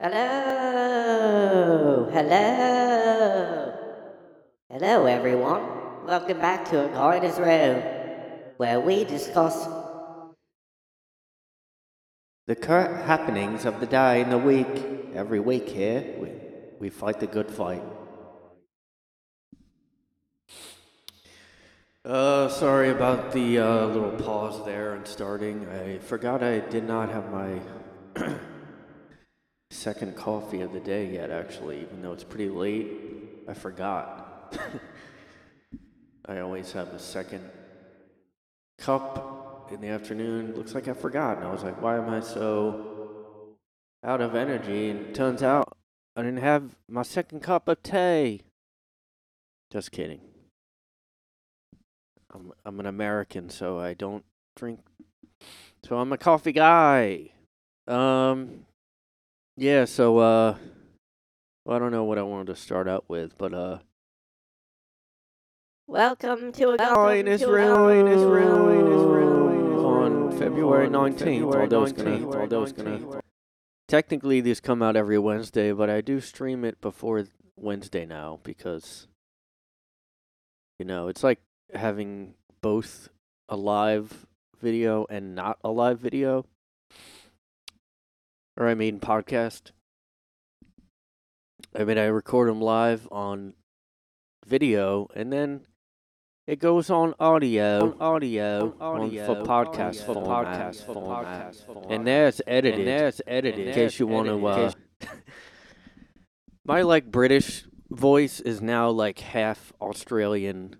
Hello, hello, hello, everyone. Welcome back to A Guy in His Room, where we discuss The current happenings of the day and the week. Every week here, we, we fight the good fight. Uh, sorry about the uh, little pause there and starting. I forgot I did not have my second coffee of the day yet, actually, even though it's pretty late. I forgot. I always have a second cup in the afternoon. Looks like I forgot. And I was like, why am I so out of energy? And turns out I didn't have my second cup of tea. Just kidding. I'm, I'm an American, so I don't drink. So I'm a coffee guy. Um, yeah, so, uh, well, I don't know what I wanted to start out with, but, uh, Welcome to A Going Gardener's is Room. ruin is ruin is on February 19th. Although it's gonna, although it's gonna. Technically, these come out every Wednesday, but I do stream it before Wednesday now because, you know, it's like having both a live video and not a live video. Or I mean, podcast. I mean, I record them live on video, and then it goes on audio, on audio, on, for podcast for podcast format, and there's edited. And there's edited. In case you want to. Uh, my like British voice is now like half Australian,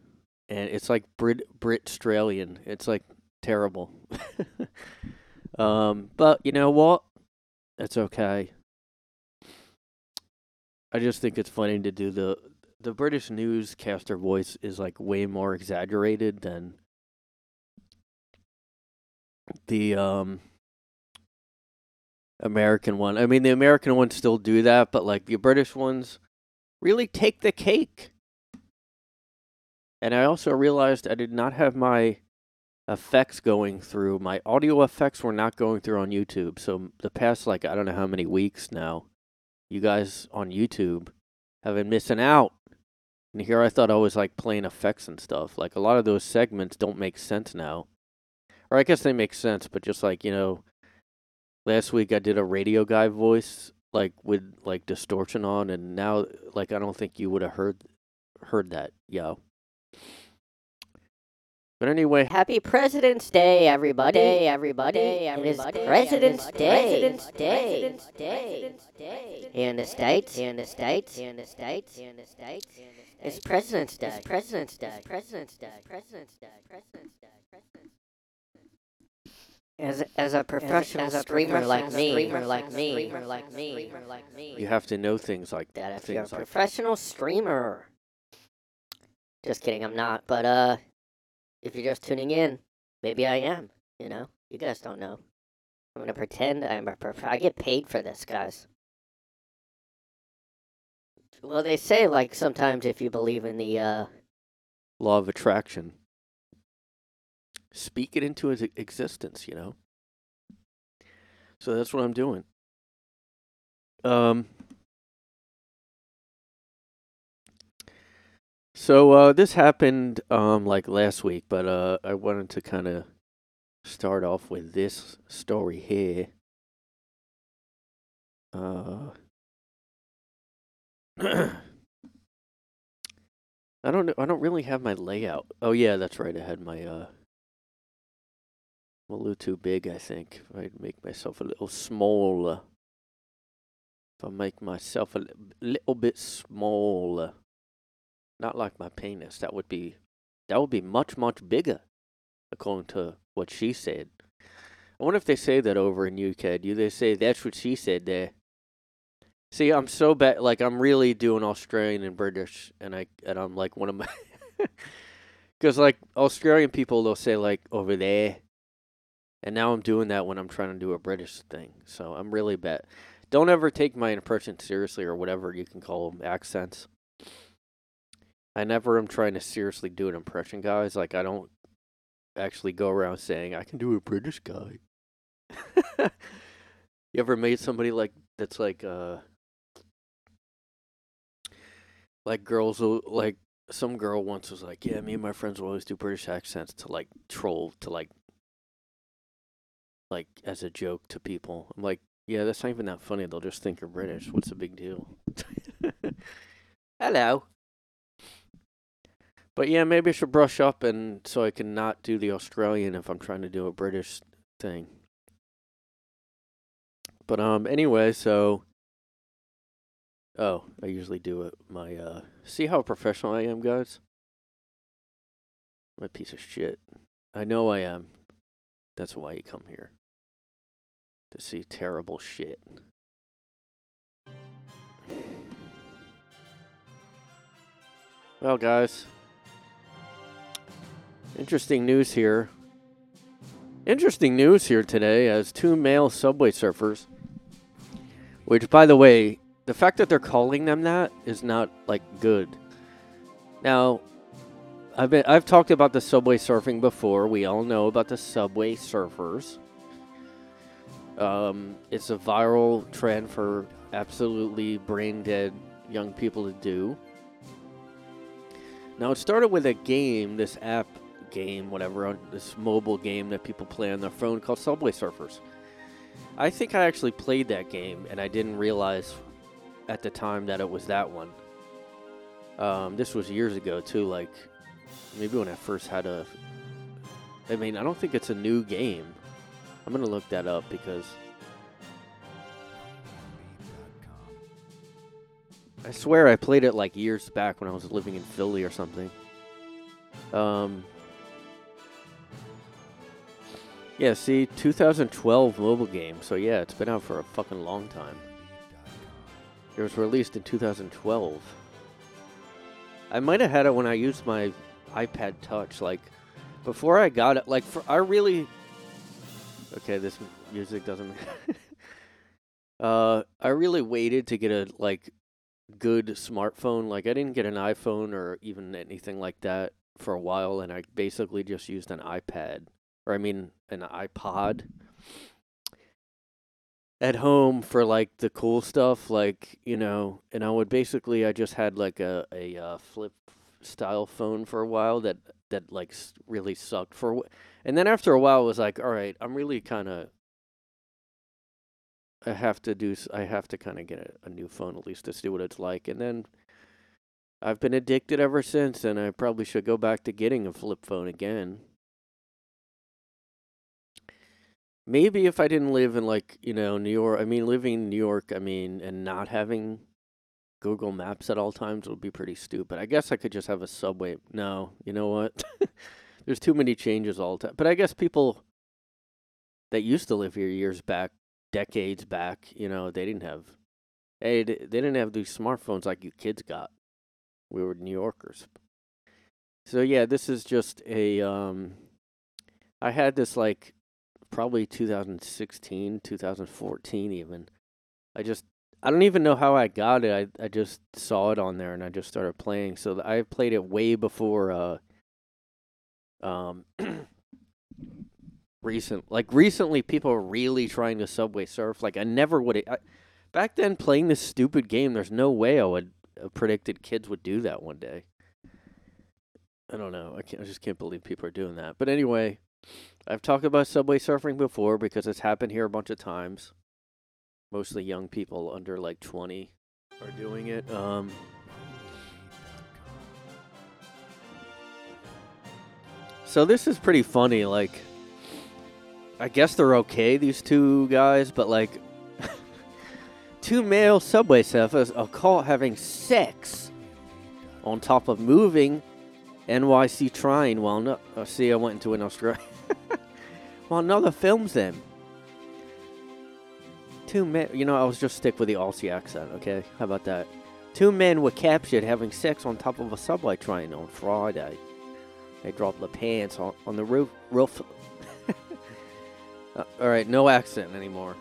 and it's like Brit Brit Australian. It's like terrible. um, but you know what? It's okay. I just think it's funny to do the the British newscaster voice is like way more exaggerated than the um American one. I mean, the American ones still do that, but like the British ones really take the cake. And I also realized I did not have my effects going through. My audio effects were not going through on YouTube. So the past like I don't know how many weeks now, you guys on YouTube have been missing out. And here I thought I was like playing effects and stuff. Like a lot of those segments don't make sense now. Or I guess they make sense, but just like, you know, last week I did a radio guy voice like with like distortion on and now like I don't think you would have heard heard that, yo. But anyway, Happy President's Day, everybody! everybody! It is President's Day. President's Day. Here in the states. Here in the states. Here in the states. Here in the states. It's President's Day. It's President's Day. President's Day. President's Day. President's Day. President's Day. As as a professional streamer like me, streamer like me, streamer like me, streamer like me, you have to know things like that that. if you're a like professional streamer. Just kidding, I'm not. But uh, if you're just tuning in, maybe I am. You know, you guys don't know. I'm gonna pretend I'm a prof. I get paid for this, guys. Well, they say like sometimes if you believe in the uh, law of attraction. Speak it into existence, you know. So that's what I'm doing. Um. So uh, this happened um like last week, but uh, I wanted to kind of start off with this story here. Uh. I don't know. I don't really have my layout. Oh yeah, that's right. I had my uh. I'm a little too big, I think. If I make myself a little smaller. If I make myself a li- little bit smaller, not like my penis, that would be that would be much much bigger, according to what she said. I wonder if they say that over in UK. Do they say that's what she said there? See, I'm so bad. Like I'm really doing Australian and British, and I and I'm like one of my, because like Australian people they'll say like over there, and now I'm doing that when I'm trying to do a British thing. So I'm really bad. Don't ever take my impressions seriously or whatever you can call them accents. I never am trying to seriously do an impression, guys. Like I don't actually go around saying I can do a British guy. you ever made somebody like that's like uh like girls will like some girl once was like, Yeah, me and my friends will always do British accents to like troll to like like as a joke to people. I'm like, Yeah, that's not even that funny, they'll just think you're British. What's the big deal? Hello. But yeah, maybe I should brush up and so I can not do the Australian if I'm trying to do a British thing. But um anyway, so Oh, I usually do it my uh see how professional I am, guys? I'm a piece of shit. I know I am. That's why you come here. To see terrible shit. Well, guys, interesting news here. Interesting news here today as two male subway surfers, which, by the way, the fact that they're calling them that is not like good. Now, I've been I've talked about the subway surfing before. We all know about the subway surfers. Um, it's a viral trend for absolutely brain dead young people to do. Now, it started with a game, this app game, whatever, this mobile game that people play on their phone called Subway Surfers. I think I actually played that game and I didn't realize at the time that it was that one. Um, this was years ago, too, like maybe when I first had a. I mean, I don't think it's a new game. I'm to look that up because. I swear I played it like years back when I was living in Philly or something. Um, yeah, see, 2012 mobile game. So yeah, it's been out for a fucking long time. It was released in 2012. I might have had it when I used my iPad Touch. Like before I got it, like for I really. Okay, this music doesn't. uh, I really waited to get a like good smartphone. Like I didn't get an iPhone or even anything like that for a while, and I basically just used an iPad, or I mean an iPod at home for like the cool stuff, like you know. And I would basically I just had like a a uh, flip style phone for a while that that like really sucked for, and then after a while it was like, all right, I'm really kind of I have to do. I have to kind of get a, a, new phone at least to see what it's like, and then I've been addicted ever since. And I probably should go back to getting a flip phone again. Maybe if I didn't live in like you know New York. I mean, living in New York. I mean, and not having Google Maps at all times would be pretty stupid. I guess I could just have a subway. No, you know what? There's too many changes all the time. But I guess people that used to live here years back decades back, you know, they didn't have, hey, they didn't have these smartphones like you kids got. We were New Yorkers. So yeah, this is just a. Um, I had this like probably 2016, 2014 even. I just I don't even know how I got it. I I just saw it on there and I just started playing. So I played it way before uh um recent like recently people are really trying to subway surf like i never would I, back then playing this stupid game there's no way i would have predicted kids would do that one day i don't know i, can't, I just can't believe people are doing that but anyway i've talked about subway surfing before because it's happened here a bunch of times. Mostly young people under like 20 are doing it um so this is pretty funny like I guess they're okay, these two guys, but like two male subway surfers are caught having sex on top of moving NYC train while no oh, see I went into an Australia while another films them. Two men you know, I was just stick with the Aussie accent, okay? How about that? Two men were captured having sex on top of a subway train on Friday. They dropped the pants on, on the roof roof uh, all right, no accent anymore.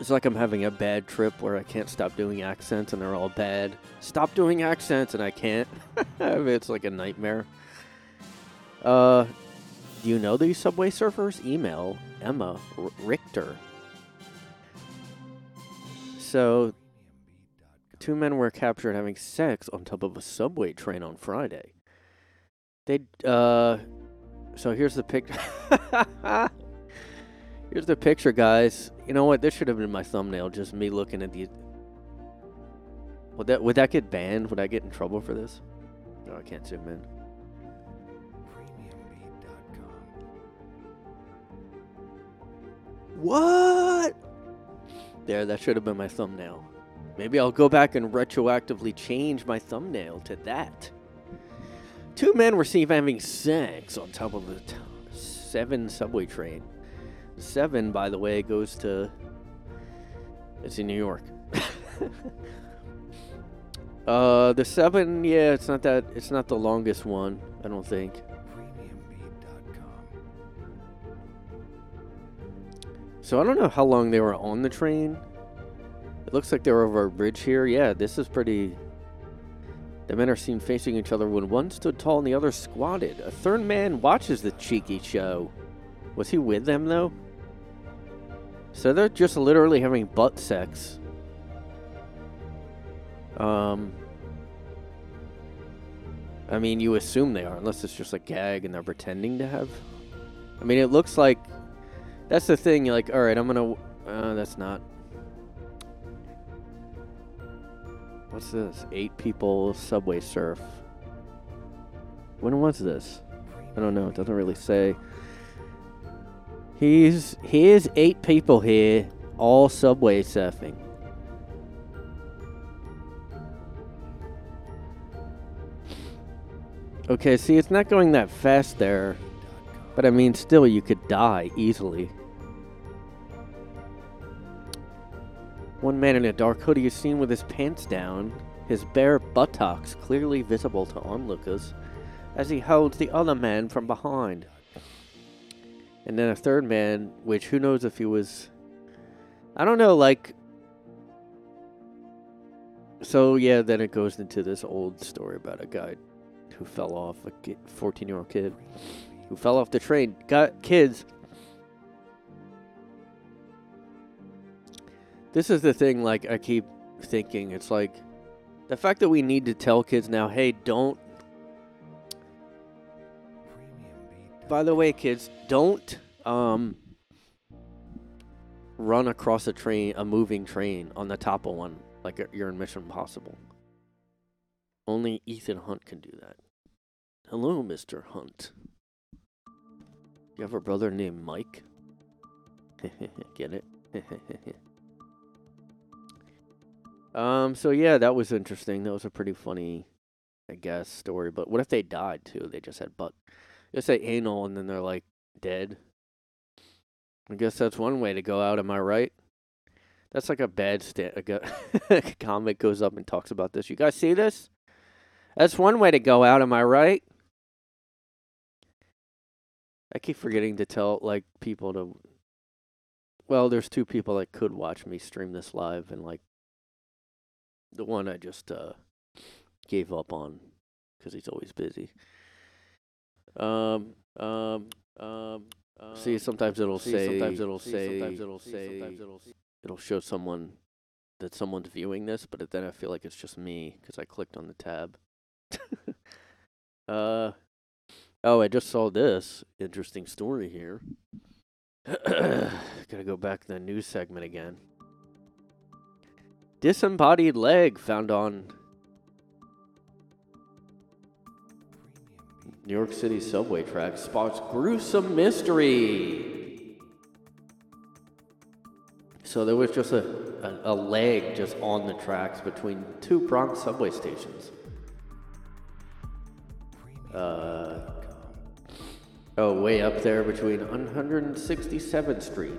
It's like I'm having a bad trip where I can't stop doing accents and they're all bad. Stop doing accents and I can't. it's like a nightmare. Uh, Do you know these Subway Surfers? Email Emma R- Richter. So, two men were captured having sex on top of a subway train on Friday. They, uh, so here's the picture. here's the picture, guys. You know what? This should have been my thumbnail. Just me looking at the. Would that would that get banned? Would I get in trouble for this? No, I can't zoom in. What? There, that should have been my thumbnail. Maybe I'll go back and retroactively change my thumbnail to that. Two men were seen having sex on top of a t- seven subway train. Seven, by the way, goes to. It's in New York. uh, the seven, yeah, it's not that. It's not the longest one. I don't think. So I don't know how long they were on the train. It looks like they were over a bridge here. Yeah, this is pretty. The men are seen facing each other when one stood tall and the other squatted. A third man watches the cheeky show. Was he with them though? So they're just literally having butt sex. Um. I mean, you assume they are, unless it's just a gag and they're pretending to have. I mean, it looks like that's the thing. You're like, all right, I'm gonna. Uh, that's not. What's this? Eight people subway surf. When was this? I don't know. It doesn't really say. He's here's eight people here, all subway surfing. Okay, see, it's not going that fast there, but I mean, still, you could die easily. One man in a dark hoodie is seen with his pants down, his bare buttocks clearly visible to onlookers, as he holds the other man from behind. And then a third man, which who knows if he was. I don't know, like. So, yeah, then it goes into this old story about a guy who fell off, a 14 year old kid who fell off the train. Got kids. This is the thing, like, I keep thinking. It's like the fact that we need to tell kids now, hey, don't. By the way, kids, don't um run across a train, a moving train on the top of one like you're in Mission Impossible. Only Ethan Hunt can do that. Hello, Mr. Hunt. You have a brother named Mike? Get it? um, so yeah, that was interesting. That was a pretty funny, I guess, story. But what if they died too? They just had butt. Just say anal and then they're like dead. I guess that's one way to go out, am I right? That's like a bad sta- a, go- a comic goes up and talks about this. You guys see this? That's one way to go out, am I right? I keep forgetting to tell like people to well, there's two people that could watch me stream this live and like the one I just uh gave up on cuz he's always busy. Um um um See, sometimes it'll see, say sometimes it'll see, say- sometimes it'll see, say sometimes it'll it'll show someone that someone's viewing this, but then I feel like it's just me because I clicked on the tab. uh oh, I just saw this interesting story here. Gotta go back to the news segment again. Disembodied leg found on New York City subway track spots gruesome mystery. So there was just a, a, a leg just on the tracks between two Bronx subway stations. Uh, oh, way up there between 167th Street.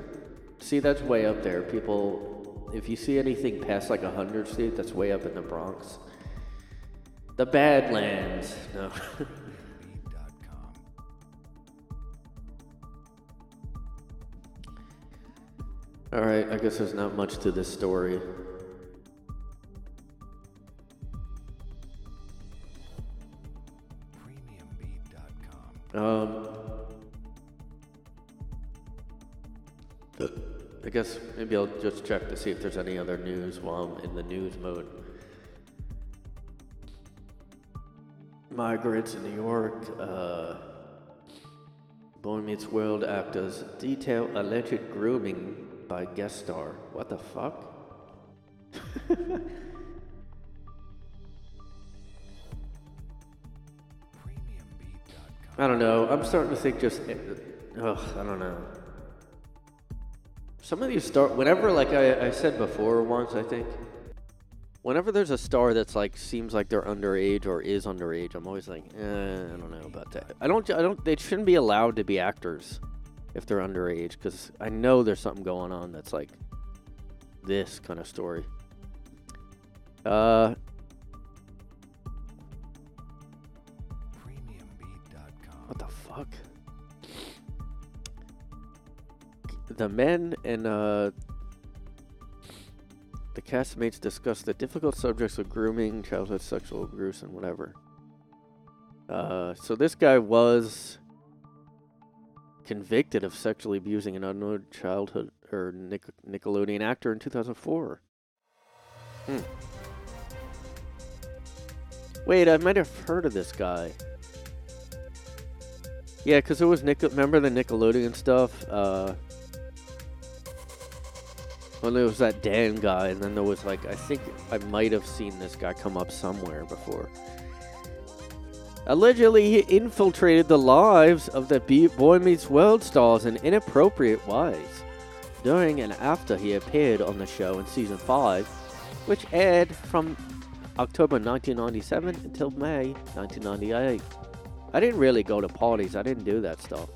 See, that's way up there. People, if you see anything past like 100th Street, that's way up in the Bronx. The Badlands. No. All right, I guess there's not much to this story. Um, guess maybe I'll just check to see if there's any other news while I'm in the news mode. Migrants in New York. Uh, Boy Meets World actors detail alleged grooming by guest star. What the fuck? I don't know. I'm starting to think just. Ugh, I don't know. Some of these start whenever, like I, I said before once, I think. Whenever there's a star that's like seems like they're underage or is underage, I'm always like, eh, I don't know about that. I don't, I don't. They shouldn't be allowed to be actors if they're underage because I know there's something going on that's like this kind of story. Uh, what the fuck? The men and uh, the castmates discuss the difficult subjects of grooming, childhood sexual abuse, and whatever. Uh, so this guy was convicted of sexually abusing an unknown childhood or Nic- Nickelodeon actor in 2004. Hmm. Wait, I might have heard of this guy. Yeah, because it was Nick. Remember the Nickelodeon stuff? Uh, well, there was that Dan guy, and then there was like I think I might have seen this guy come up somewhere before. Allegedly, he infiltrated the lives of the Boy Meets World stars in inappropriate ways during and after he appeared on the show in season 5, which aired from October 1997 until May 1998. I didn't really go to parties, I didn't do that stuff.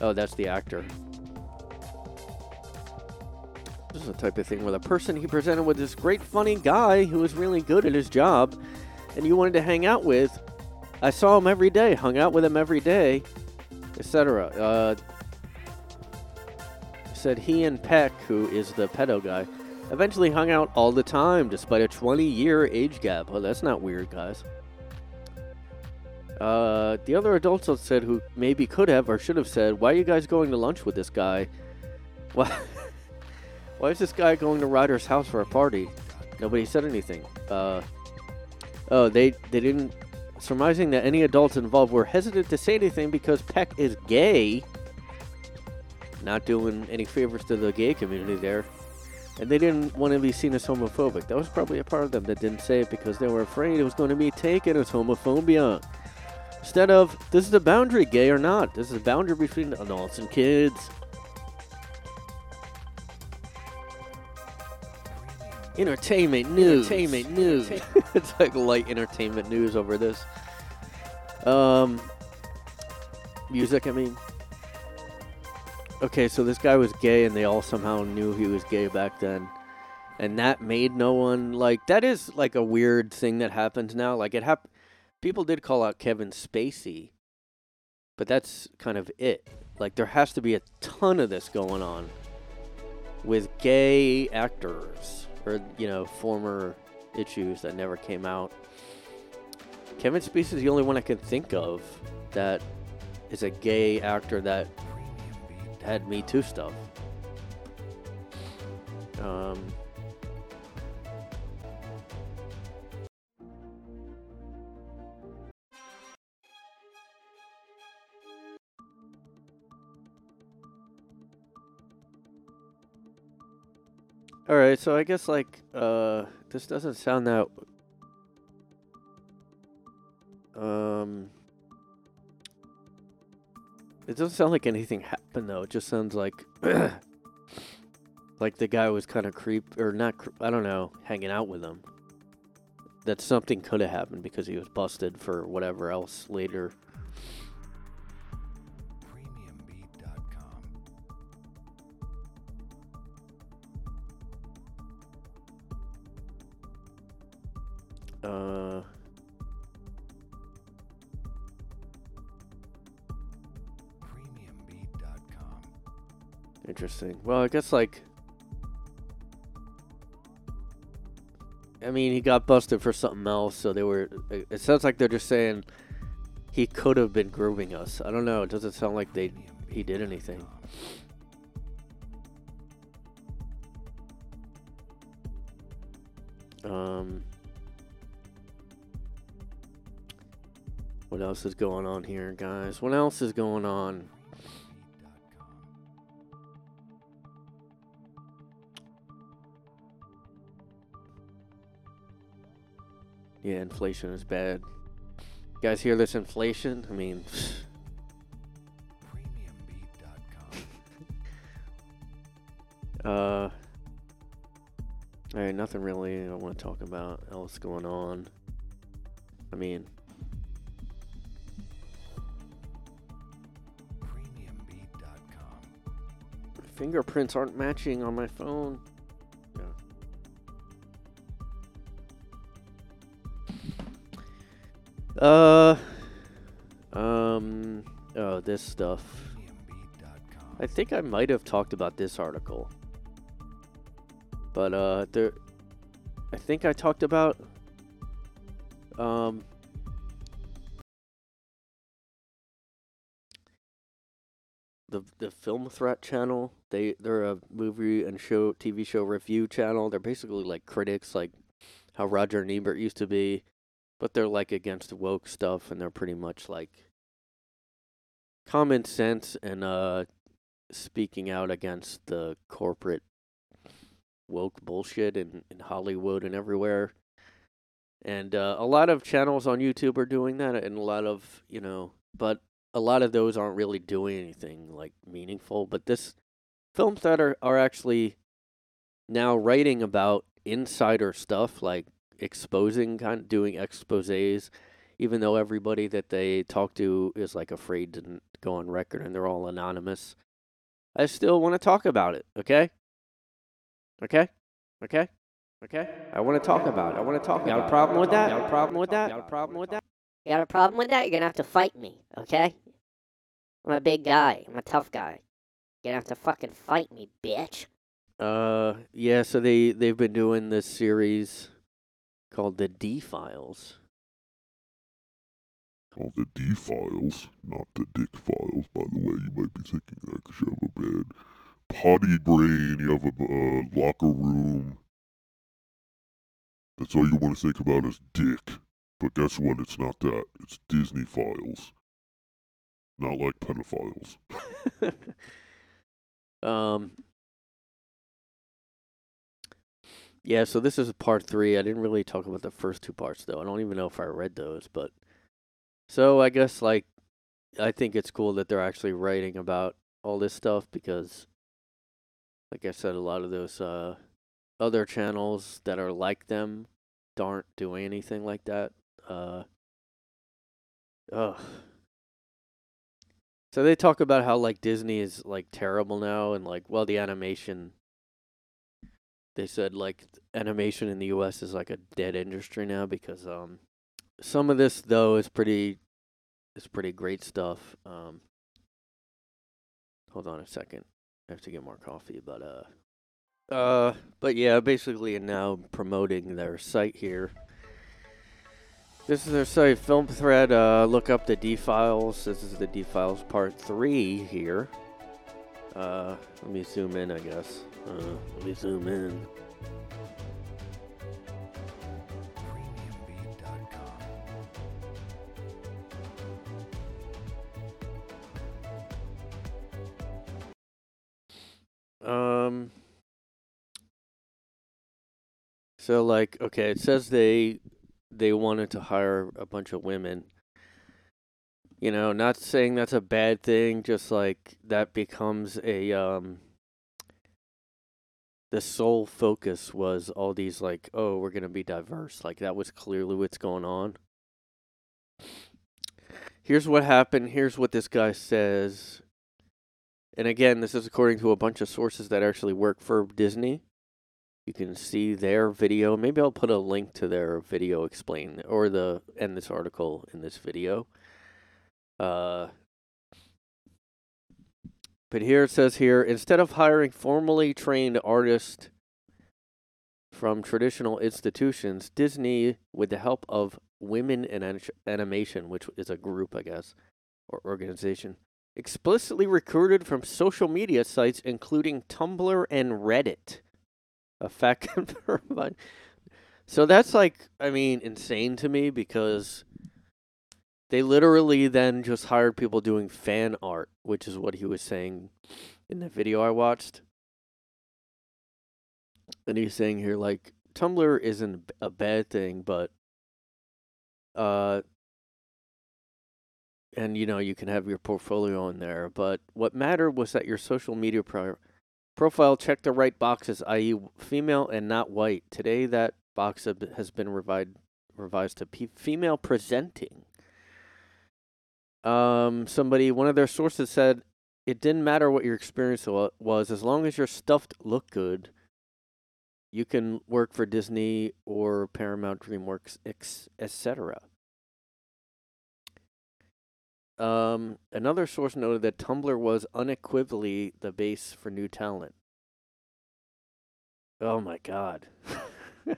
Oh, that's the actor. This is the type of thing where the person he presented with this great funny guy who was really good at his job and you wanted to hang out with. I saw him every day, hung out with him every day, etc. Uh, said he and Peck, who is the pedo guy, eventually hung out all the time despite a 20 year age gap. Oh, that's not weird, guys. Uh, the other adults said who maybe could have or should have said, Why are you guys going to lunch with this guy? Why, why is this guy going to Rider's house for a party? Nobody said anything. Uh, oh, they, they didn't. Surmising that any adults involved were hesitant to say anything because Peck is gay. Not doing any favors to the gay community there. And they didn't want to be seen as homophobic. That was probably a part of them that didn't say it because they were afraid it was going to be taken as homophobia. Instead of, this is a boundary, gay or not. This is a boundary between adults and kids. Entertainment news. Entertainment news. it's like light entertainment news over this. Um, music, I mean. Okay, so this guy was gay, and they all somehow knew he was gay back then, and that made no one like. That is like a weird thing that happens now. Like it hap- People did call out Kevin Spacey, but that's kind of it. Like there has to be a ton of this going on with gay actors or you know former issues that never came out. Kevin Spacey is the only one I can think of that is a gay actor that had Me Too stuff. Um, all right, so I guess like uh, this doesn't sound that um. It doesn't sound like anything happened though. It just sounds like like the guy was kind of creep or not. Cre- I don't know, hanging out with him. That something could have happened because he was busted for whatever else later. Uh. Interesting. Well, I guess like. I mean, he got busted for something else, so they were. It sounds like they're just saying he could have been grooming us. I don't know. It doesn't sound like they he did anything. Um. What else is going on here, guys? What else is going on? Yeah, inflation is bad. You guys hear this inflation? I mean, uh, all right, nothing really I want to talk about else going on. I mean, fingerprints aren't matching on my phone. Yeah. Uh, um, oh, this stuff. I think I might have talked about this article. But uh there I think I talked about um the the Film Threat channel. They they're a movie and show TV show review channel. They're basically like critics like how Roger Ebert used to be, but they're like against woke stuff and they're pretty much like common sense and uh speaking out against the corporate woke bullshit in, in Hollywood and everywhere. And uh, a lot of channels on YouTube are doing that, and a lot of, you know, but a lot of those aren't really doing anything like meaningful. But this films that are, are actually now writing about insider stuff, like exposing, kind of doing exposes, even though everybody that they talk to is like afraid to go on record and they're all anonymous. I still want to talk about it, okay? Okay? Okay? Okay? I want to talk about it. I want to talk about it. You Got a problem with that? Got a problem with that? Got a problem with that? You got a problem with that? You're gonna have to fight me, okay? I'm a big guy. I'm a tough guy. You're gonna have to fucking fight me, bitch. Uh, yeah, so they, they've been doing this series called The D Files. called the D files, not the dick files. By the way, you might be thinking that 'cause you have a bad potty brain, you have a uh, locker room. That's all you want to think about is dick. But guess what? It's not that. It's Disney files. Not like pedophiles. um, yeah, so this is part three. I didn't really talk about the first two parts, though. I don't even know if I read those, but so I guess like I think it's cool that they're actually writing about all this stuff because, like I said, a lot of those uh, other channels that are like them aren't doing anything like that. Uh, ugh. So they talk about how like Disney is like terrible now and like well the animation they said like animation in the US is like a dead industry now because um some of this though is pretty is pretty great stuff. Um Hold on a second. I have to get more coffee but uh uh but yeah, basically now promoting their site here. This is their site, Film Threat. Uh, look up the D files. This is the D files part three here. Uh, let me zoom in, I guess. Uh, let me zoom in. Um. So like, okay, it says they they wanted to hire a bunch of women. You know, not saying that's a bad thing, just like that becomes a um the sole focus was all these like, oh, we're going to be diverse. Like that was clearly what's going on. Here's what happened. Here's what this guy says. And again, this is according to a bunch of sources that actually work for Disney. You can see their video. Maybe I'll put a link to their video explain or the end this article in this video. Uh but here it says here instead of hiring formally trained artists from traditional institutions, Disney, with the help of Women in Animation, which is a group, I guess, or organization, explicitly recruited from social media sites including Tumblr and Reddit. Confirmed So that's like, I mean, insane to me because they literally then just hired people doing fan art, which is what he was saying in the video I watched. And he's saying here, like, Tumblr isn't a bad thing, but, uh, and you know, you can have your portfolio in there, but what mattered was that your social media pro- profile check the right boxes, i.e., female and not white. Today, that box has been revised revised to pe- female presenting. Um, somebody, one of their sources said it didn't matter what your experience was, as long as your stuff looked good. You can work for Disney or Paramount, DreamWorks, etc. Um, another source noted that Tumblr was unequivocally the base for new talent. Oh my god.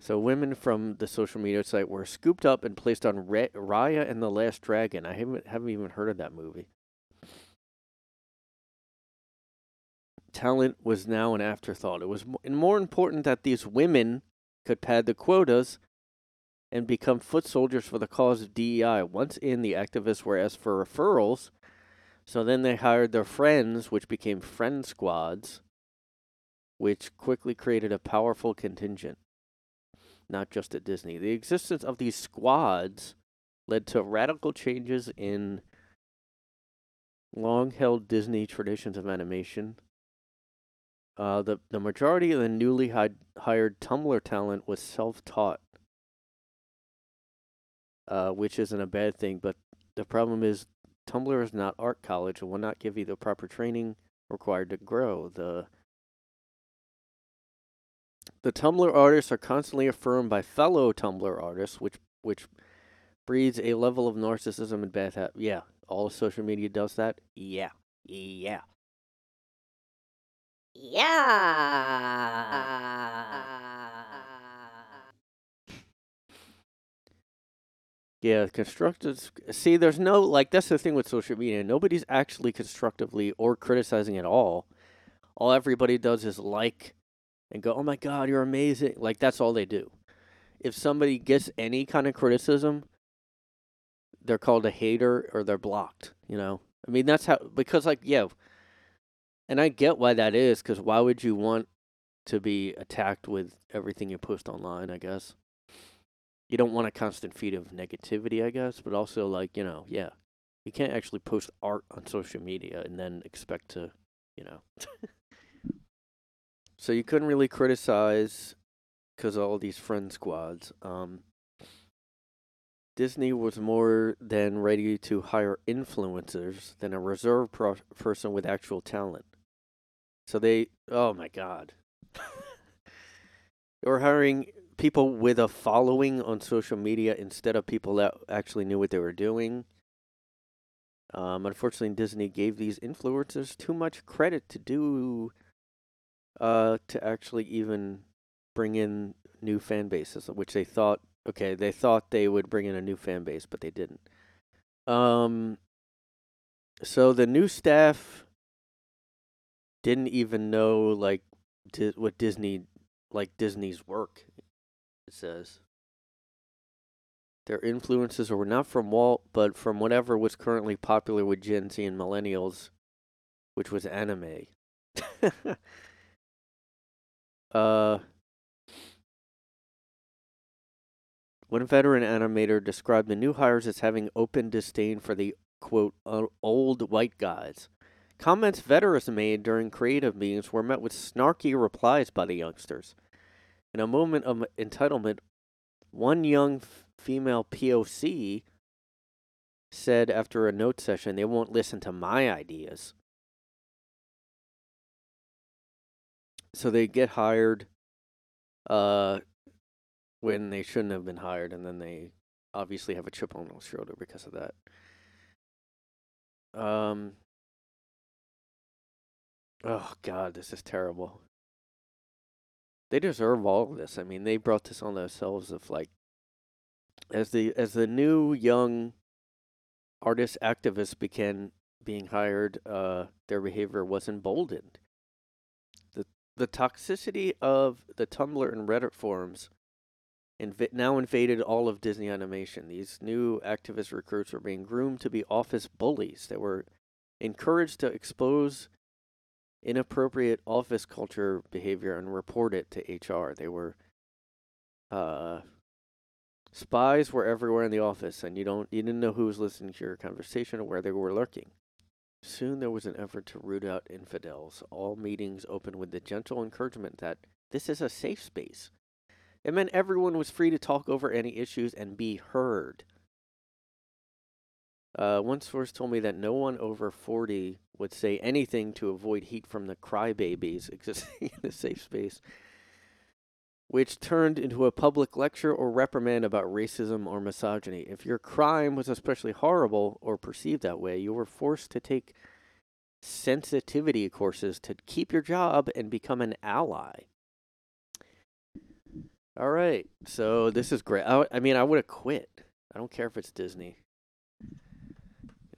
so women from the social media site were scooped up and placed on Ra- Raya and the Last Dragon. I haven't haven't even heard of that movie. Talent was now an afterthought. It was mo- more important that these women could pad the quotas and become foot soldiers for the cause of DEI. Once in, the activists were asked for referrals, so then they hired their friends, which became friend squads, which quickly created a powerful contingent, not just at Disney. The existence of these squads led to radical changes in long held Disney traditions of animation. Uh, the, the majority of the newly hi- hired Tumblr talent was self taught uh, which isn't a bad thing. But the problem is, Tumblr is not art college and will not give you the proper training required to grow. The the Tumblr artists are constantly affirmed by fellow Tumblr artists, which which breeds a level of narcissism and bad habit. Yeah, all social media does that. Yeah, yeah. Yeah. Yeah, constructive. See, there's no like that's the thing with social media. Nobody's actually constructively or criticizing at all. All everybody does is like and go, "Oh my god, you're amazing." Like that's all they do. If somebody gets any kind of criticism, they're called a hater or they're blocked, you know? I mean, that's how because like, yeah. And I get why that is cuz why would you want to be attacked with everything you post online, I guess you don't want a constant feed of negativity, I guess, but also like, you know, yeah. You can't actually post art on social media and then expect to, you know. so you couldn't really criticize cuz all these friend squads. Um Disney was more than ready to hire influencers than a reserve pro- person with actual talent. So they, oh my god. they were hiring people with a following on social media instead of people that actually knew what they were doing. Um, unfortunately, Disney gave these influencers too much credit to do, uh, to actually even bring in new fan bases, which they thought, okay, they thought they would bring in a new fan base, but they didn't. Um, so the new staff didn't even know like di- what Disney, like Disney's work says. Their influences were not from Walt, but from whatever was currently popular with Gen Z and millennials, which was anime. uh, one veteran animator described the new hires as having open disdain for the quote old white guys. Comments veterans made during creative meetings were met with snarky replies by the youngsters. In a moment of entitlement, one young female POC said after a note session, they won't listen to my ideas. So they get hired uh, when they shouldn't have been hired, and then they obviously have a chip on their shoulder because of that. Um. Oh God, this is terrible they deserve all of this. I mean, they brought this on themselves of like as the as the new young artist activists began being hired, uh, their behavior was emboldened. The the toxicity of the Tumblr and Reddit forums inv- now invaded all of Disney animation. These new activist recruits were being groomed to be office bullies. They were encouraged to expose inappropriate office culture behavior and report it to HR. They were uh, spies were everywhere in the office, and you don't you didn't know who was listening to your conversation or where they were lurking. Soon there was an effort to root out infidels. All meetings opened with the gentle encouragement that this is a safe space. It meant everyone was free to talk over any issues and be heard. Uh, one source told me that no one over 40 would say anything to avoid heat from the crybabies existing in a safe space, which turned into a public lecture or reprimand about racism or misogyny. If your crime was especially horrible or perceived that way, you were forced to take sensitivity courses to keep your job and become an ally. All right, so this is great. I, I mean, I would have quit. I don't care if it's Disney. You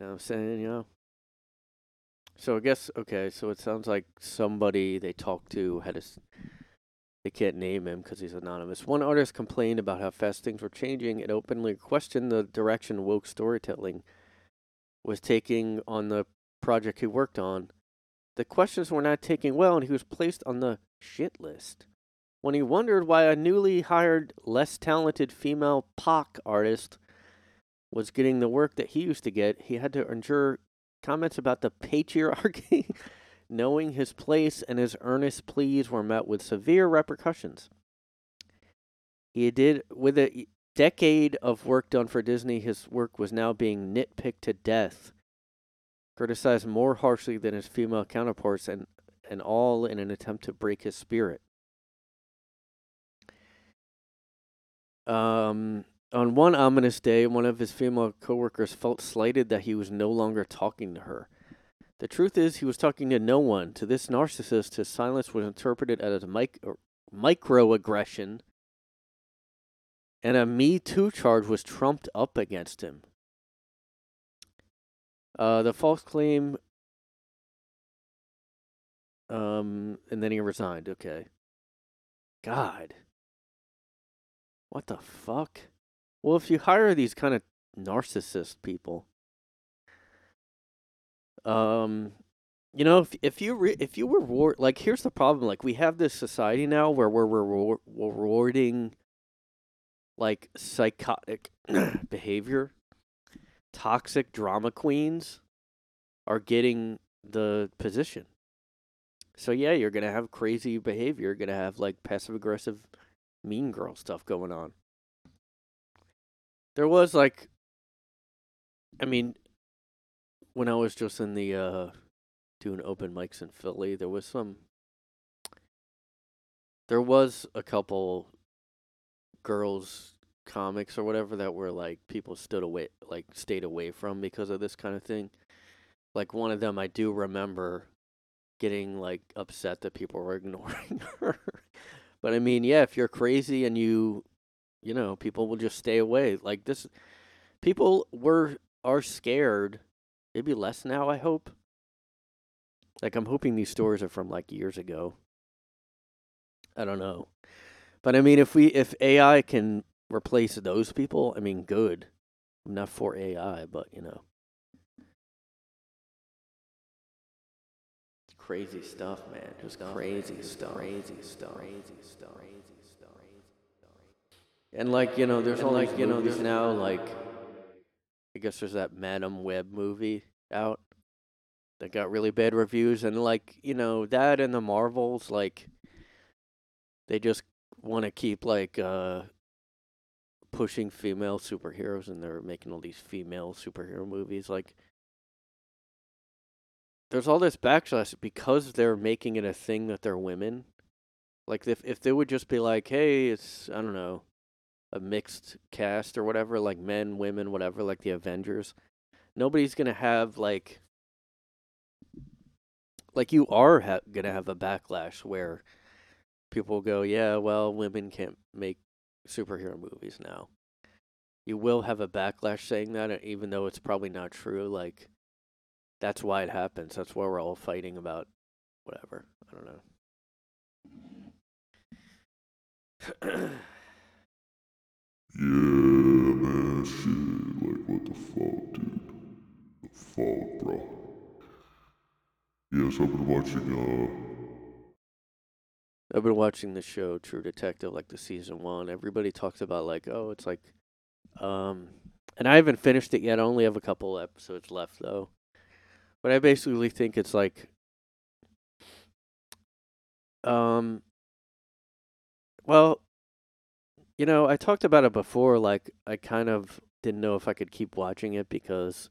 know what I'm saying? You know? So I guess, okay, so it sounds like somebody they talked to had a. They can't name him because he's anonymous. One artist complained about how fast things were changing and openly questioned the direction woke storytelling was taking on the project he worked on. The questions were not taking well, and he was placed on the shit list. When he wondered why a newly hired, less talented female POC artist was getting the work that he used to get, he had to endure comments about the patriarchy. Knowing his place and his earnest pleas were met with severe repercussions. He did, with a decade of work done for Disney, his work was now being nitpicked to death, criticized more harshly than his female counterparts, and, and all in an attempt to break his spirit. Um, on one ominous day, one of his female coworkers felt slighted that he was no longer talking to her. The truth is, he was talking to no one. To this narcissist, his silence was interpreted as a mic- microaggression, and a Me Too charge was trumped up against him. Uh, the false claim, um, and then he resigned. Okay. God. What the fuck? Well, if you hire these kind of narcissist people, um, you know, if if you re- if you reward, like, here's the problem: like, we have this society now where we're rewar- rewarding like psychotic behavior. Toxic drama queens are getting the position. So yeah, you're gonna have crazy behavior. You're gonna have like passive aggressive, mean girl stuff going on. There was like, I mean, when I was just in the uh doing open mics in Philly, there was some. There was a couple girls comics or whatever that were like people stood away like stayed away from because of this kind of thing. Like one of them I do remember getting like upset that people were ignoring her. but I mean, yeah, if you're crazy and you you know, people will just stay away. Like this people were are scared. Maybe less now, I hope. Like I'm hoping these stories are from like years ago. I don't know. But I mean if we if AI can replace those people, I mean good. I'm not for AI, but you know. Crazy stuff, man. Just crazy stuff. Crazy stuff. Crazy stuff. Crazy stuff. And like, you know, there's all like, you know, there's now like I guess there's that Madame Web movie out that got really bad reviews. And like, you know, that and the Marvels like they just want to keep like uh pushing female superheroes and they're making all these female superhero movies like there's all this backlash because they're making it a thing that they're women. Like if if they would just be like hey it's i don't know a mixed cast or whatever like men women whatever like the avengers nobody's gonna have like like you are ha- gonna have a backlash where people go yeah well women can't make superhero movies now. You will have a backlash saying that, even though it's probably not true. Like, that's why it happens. That's why we're all fighting about whatever. I don't know. Yeah, man, shit. Like, what the fuck, dude? The fuck, bro. Yes, I've been watching, uh, I've been watching the show True Detective, like the season one. Everybody talks about like, oh, it's like, um, and I haven't finished it yet. I only have a couple episodes left though. But I basically think it's like, um, well, you know, I talked about it before. Like, I kind of didn't know if I could keep watching it because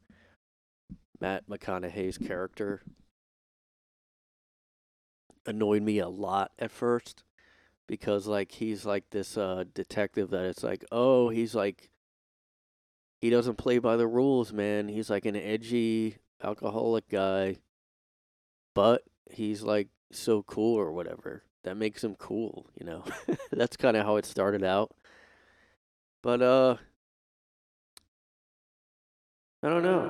Matt McConaughey's character annoyed me a lot at first because like he's like this uh detective that it's like oh he's like he doesn't play by the rules man he's like an edgy alcoholic guy but he's like so cool or whatever that makes him cool you know? That's kind of how it started out. But uh I don't know.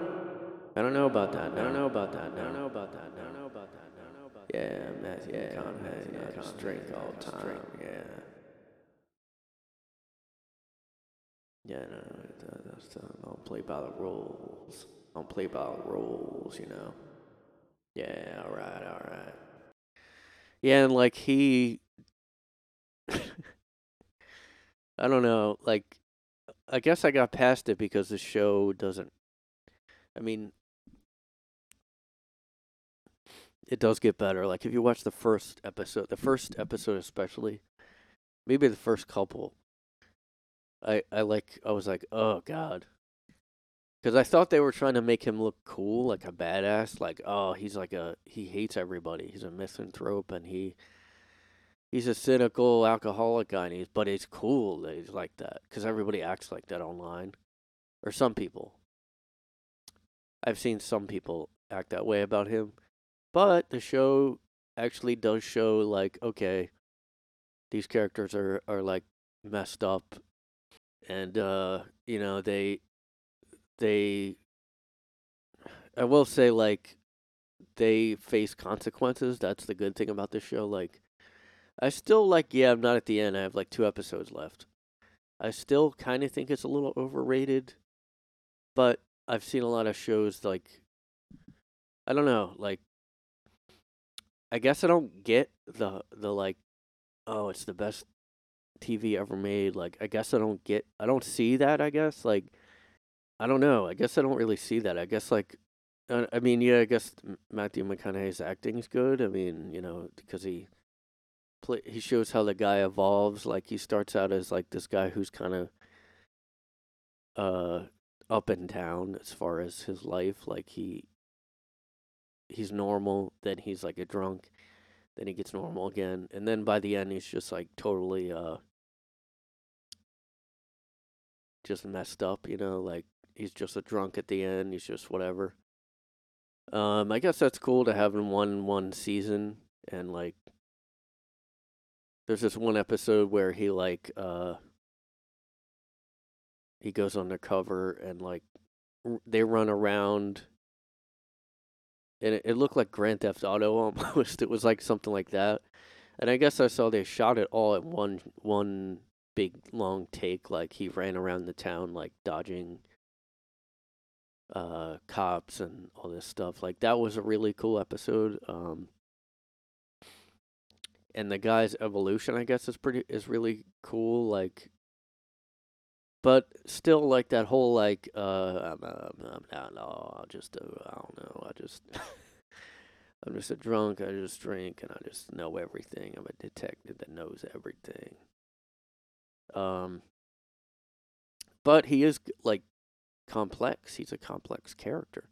I don't know about that I don't know about that I don't know about that I don't know about that I don't know about that. Yeah Matthew McConaughey I just drink all the time. yeah. Yeah, no, that- that's, uh, I don't play by the rules. I don't play by the rules, you know. Yeah, all right, all right. Yeah, and like he, I don't know, like I guess I got past it because the show doesn't. I mean, it does get better. Like if you watch the first episode, the first episode especially, maybe the first couple, I I like I was like, oh god, because I thought they were trying to make him look cool, like a badass. Like oh, he's like a he hates everybody. He's a misanthrope, and he he's a cynical alcoholic guy. And he's but he's cool. That he's like that because everybody acts like that online, or some people. I've seen some people act that way about him, but the show actually does show like okay, these characters are are like messed up and uh you know they they i will say like they face consequences that's the good thing about this show like i still like yeah i'm not at the end i have like two episodes left i still kind of think it's a little overrated but i've seen a lot of shows like i don't know like i guess i don't get the the like oh it's the best TV ever made. Like, I guess I don't get, I don't see that. I guess, like, I don't know. I guess I don't really see that. I guess, like, uh, I mean, yeah, I guess Matthew McConaughey's acting is good. I mean, you know, because he play, he shows how the guy evolves. Like, he starts out as like this guy who's kind of uh up and down as far as his life. Like, he he's normal, then he's like a drunk then he gets normal again and then by the end he's just like totally uh just messed up you know like he's just a drunk at the end he's just whatever um i guess that's cool to have in one one season and like there's this one episode where he like uh he goes undercover and like r- they run around and it, it looked like Grand Theft Auto almost. It was like something like that. And I guess I saw they shot it all at one one big long take. Like he ran around the town like dodging uh cops and all this stuff. Like that was a really cool episode. Um and the guy's evolution I guess is pretty is really cool. Like but still like that whole like uh I'm, I'm, I'm no I'll just uh, I don't know I just I'm just a drunk I just drink and I just know everything I'm a detective that knows everything um but he is like complex he's a complex character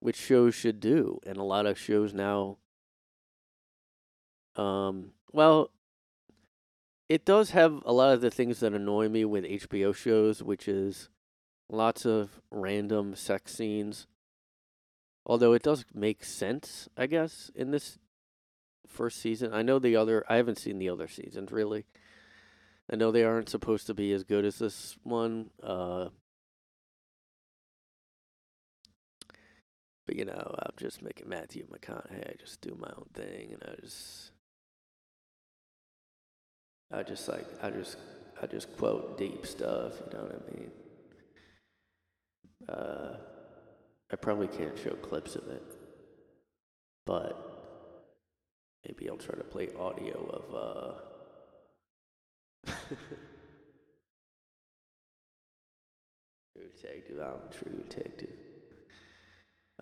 which shows should do and a lot of shows now um well it does have a lot of the things that annoy me with HBO shows, which is lots of random sex scenes. Although it does make sense, I guess, in this first season. I know the other I haven't seen the other seasons really. I know they aren't supposed to be as good as this one. Uh But you know, I'm just making Matthew McConaughey. I just do my own thing and I just I just like I just I just quote deep stuff. You know what I mean? Uh, I probably can't show clips of it, but maybe I'll try to play audio of uh. True detective, I'm a true detective.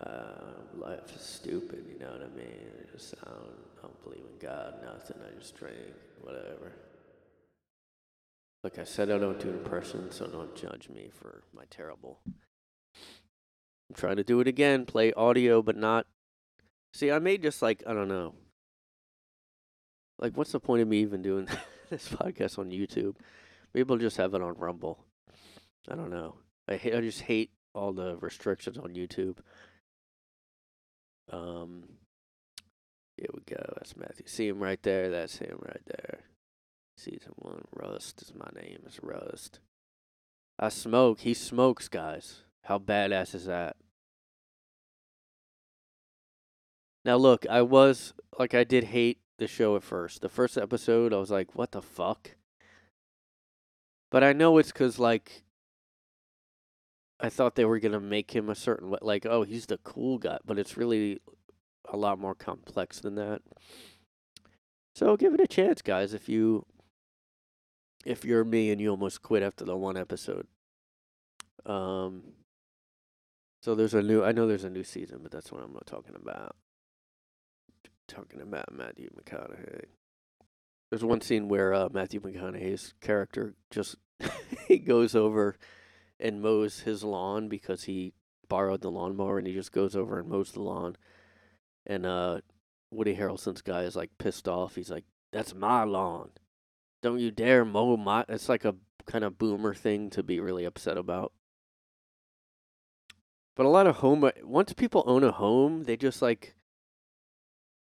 Uh, life is stupid, you know what I mean? I just I don't, I don't believe in God, nothing. I just drink, whatever. Like I said, I don't do impressions, so don't judge me for my terrible. I'm trying to do it again, play audio, but not. See, I may just like I don't know. Like, what's the point of me even doing this podcast on YouTube? Maybe I'll just have it on Rumble. I don't know. I hate, I just hate all the restrictions on YouTube. Um, here we go. That's Matthew. See him right there. That's him right there. Season one. Rust is my name. Is Rust. I smoke. He smokes, guys. How badass is that? Now look, I was like, I did hate the show at first. The first episode, I was like, what the fuck? But I know it's because like I thought they were gonna make him a certain way, like, oh, he's the cool guy, but it's really a lot more complex than that. So give it a chance, guys. If you if you're me and you almost quit after the one episode. Um. So there's a new. I know there's a new season, but that's what I'm not talking about. Talking about Matthew McConaughey. There's one scene where uh, Matthew McConaughey's character just he goes over and mows his lawn because he borrowed the lawnmower and he just goes over and mows the lawn. And uh, Woody Harrelson's guy is like pissed off. He's like, "That's my lawn. Don't you dare mow my." It's like a kind of boomer thing to be really upset about. But a lot of home once people own a home, they just like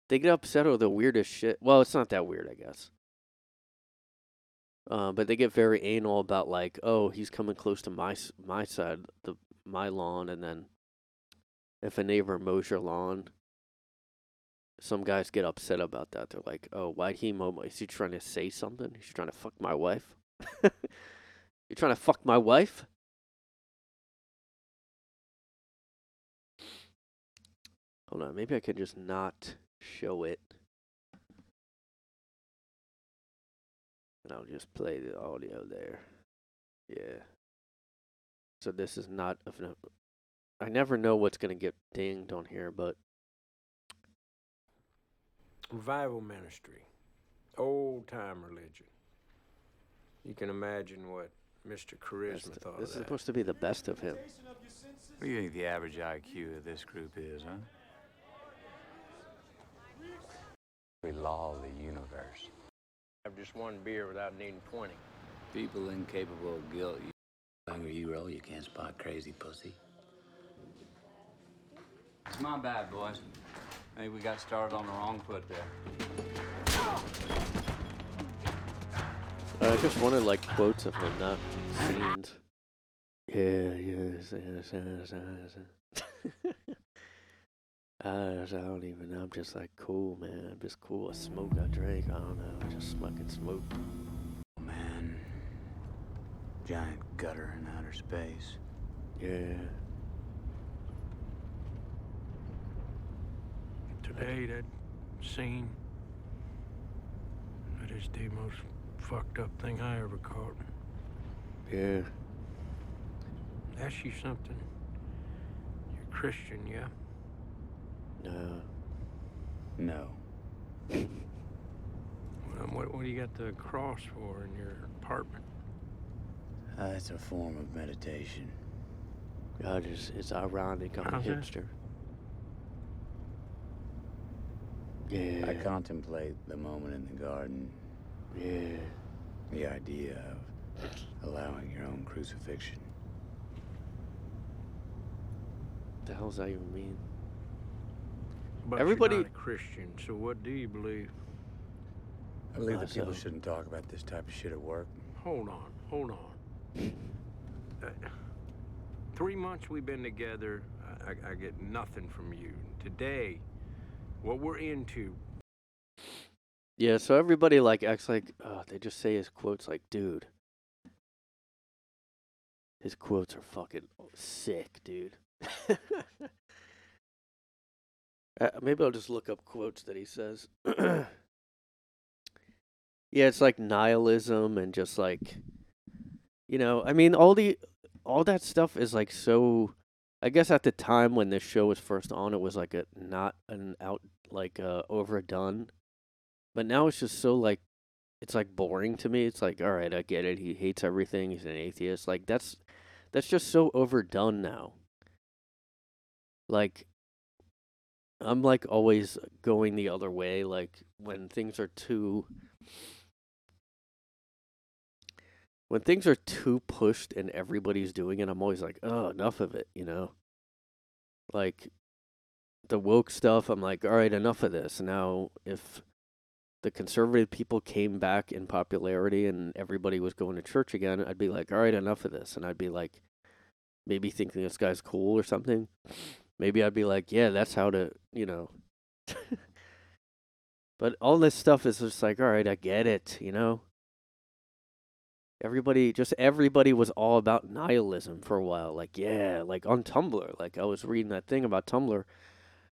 they get upset over the weirdest shit. Well, it's not that weird, I guess. Uh, but they get very anal about like, oh, he's coming close to my my side, the my lawn, and then if a neighbor mows your lawn, some guys get upset about that. They're like, oh, why'd he mow? My, is he trying to say something? He's trying to fuck my wife. You're trying to fuck my wife? Hold on, maybe I can just not show it. And I'll just play the audio there. Yeah. So this is not of no I never know what's gonna get dinged on here, but Revival ministry, old time religion. You can imagine what Mr. that's Charisma the- thought this is that. supposed to be the best of him. What do you think the average IQ of this group is, huh? We law of the universe. Have just one beer without needing 20. People incapable of guilt. You angry hero, you can't spot crazy pussy. It's my bad, boys. Maybe we got started on the wrong foot there. Uh, I just wanted like quotes of him, not scenes. Yeah, yes, yes, yes, yes. I, just- I don't even know. I'm just like cool, man. I'm just cool. I smoke, I drink. I don't know. I just fucking smoke. Oh, man. Giant gutter in outer space. Yeah. Today, that scene, that is the most fucked up thing I ever caught. Yeah. Ask you something. You're Christian, yeah? No. No. Well, what, what do you got the cross for in your apartment? Uh, it's a form of meditation. God, it's, it's ironic. I'm a How's that? hipster. Yeah. I contemplate the moment in the garden, yeah. the idea of allowing your own crucifixion. The hell's that even mean? But Everybody- you're not a Christian, so what do you believe? I believe that people shouldn't talk about this type of shit at work. Hold on, hold on. Uh, three months we've been together. I, I, I get nothing from you. Today, what we're into Yeah, so everybody like acts like oh, they just say his quotes like, dude. His quotes are fucking sick, dude. uh, maybe I'll just look up quotes that he says. yeah, it's like nihilism and just like you know, I mean all the all that stuff is like so I guess at the time when this show was first on it was like a not an out like uh overdone but now it's just so like it's like boring to me. It's like, all right, I get it. He hates everything. He's an atheist. Like that's that's just so overdone now. Like I'm like always going the other way like when things are too when things are too pushed and everybody's doing it, I'm always like, "Oh, enough of it," you know? Like the woke stuff, I'm like, "All right, enough of this." Now, if the conservative people came back in popularity and everybody was going to church again, I'd be like, all right, enough of this. And I'd be like, maybe thinking this guy's cool or something. Maybe I'd be like, yeah, that's how to, you know. but all this stuff is just like, all right, I get it, you know. Everybody, just everybody was all about nihilism for a while. Like, yeah, like on Tumblr. Like, I was reading that thing about Tumblr.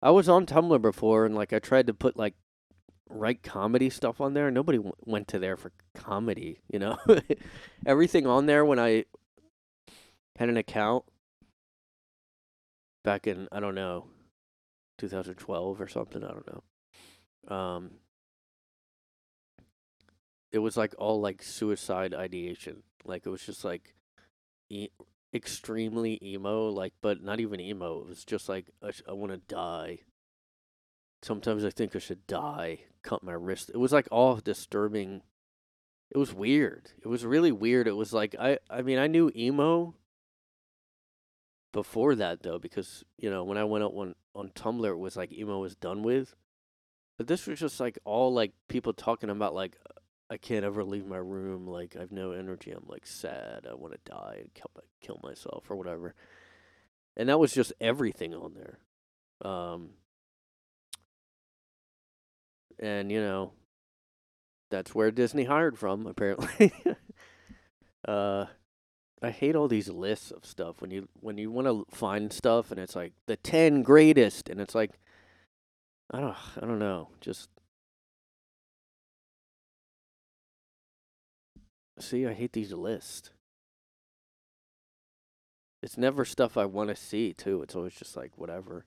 I was on Tumblr before, and like, I tried to put like write comedy stuff on there. Nobody w- went to there for comedy, you know. Everything on there when I had an account back in I don't know 2012 or something, I don't know. Um it was like all like suicide ideation. Like it was just like e- extremely emo like but not even emo. It was just like I, sh- I want to die. Sometimes I think I should die cut my wrist. It was like all disturbing. It was weird. It was really weird. It was like I I mean I knew emo before that though because you know when I went out on on Tumblr it was like emo was done with. But this was just like all like people talking about like I can't ever leave my room like I've no energy. I'm like sad. I want to die and kill kill myself or whatever. And that was just everything on there. Um and you know that's where Disney hired from apparently. uh I hate all these lists of stuff when you when you want to find stuff and it's like the 10 greatest and it's like I don't I don't know, just See, I hate these lists. It's never stuff I want to see, too. It's always just like whatever.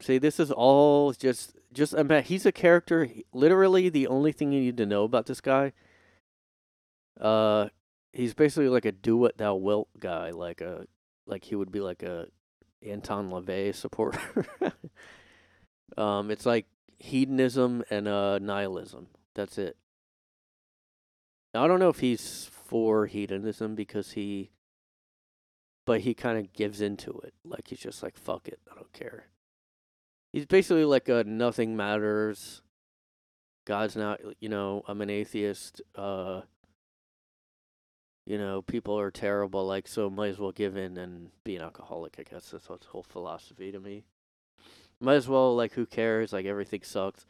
See, this is all just just I mean, he's a character. he- Literally, the only thing you need to know about this guy. Uh, he's basically like a do what thou wilt guy. Like a like he would be like a Anton LaVey supporter. um, it's like hedonism and uh nihilism. That's it. Now, I don't know if he's for hedonism because he, but he kind of gives into it. Like he's just like fuck it, I don't care. He's basically like a nothing matters. God's not, you know, I'm an atheist. Uh, you know, people are terrible. Like, so might as well give in and be an alcoholic. I guess that's his whole philosophy to me. Might as well, like, who cares? Like, everything sucks.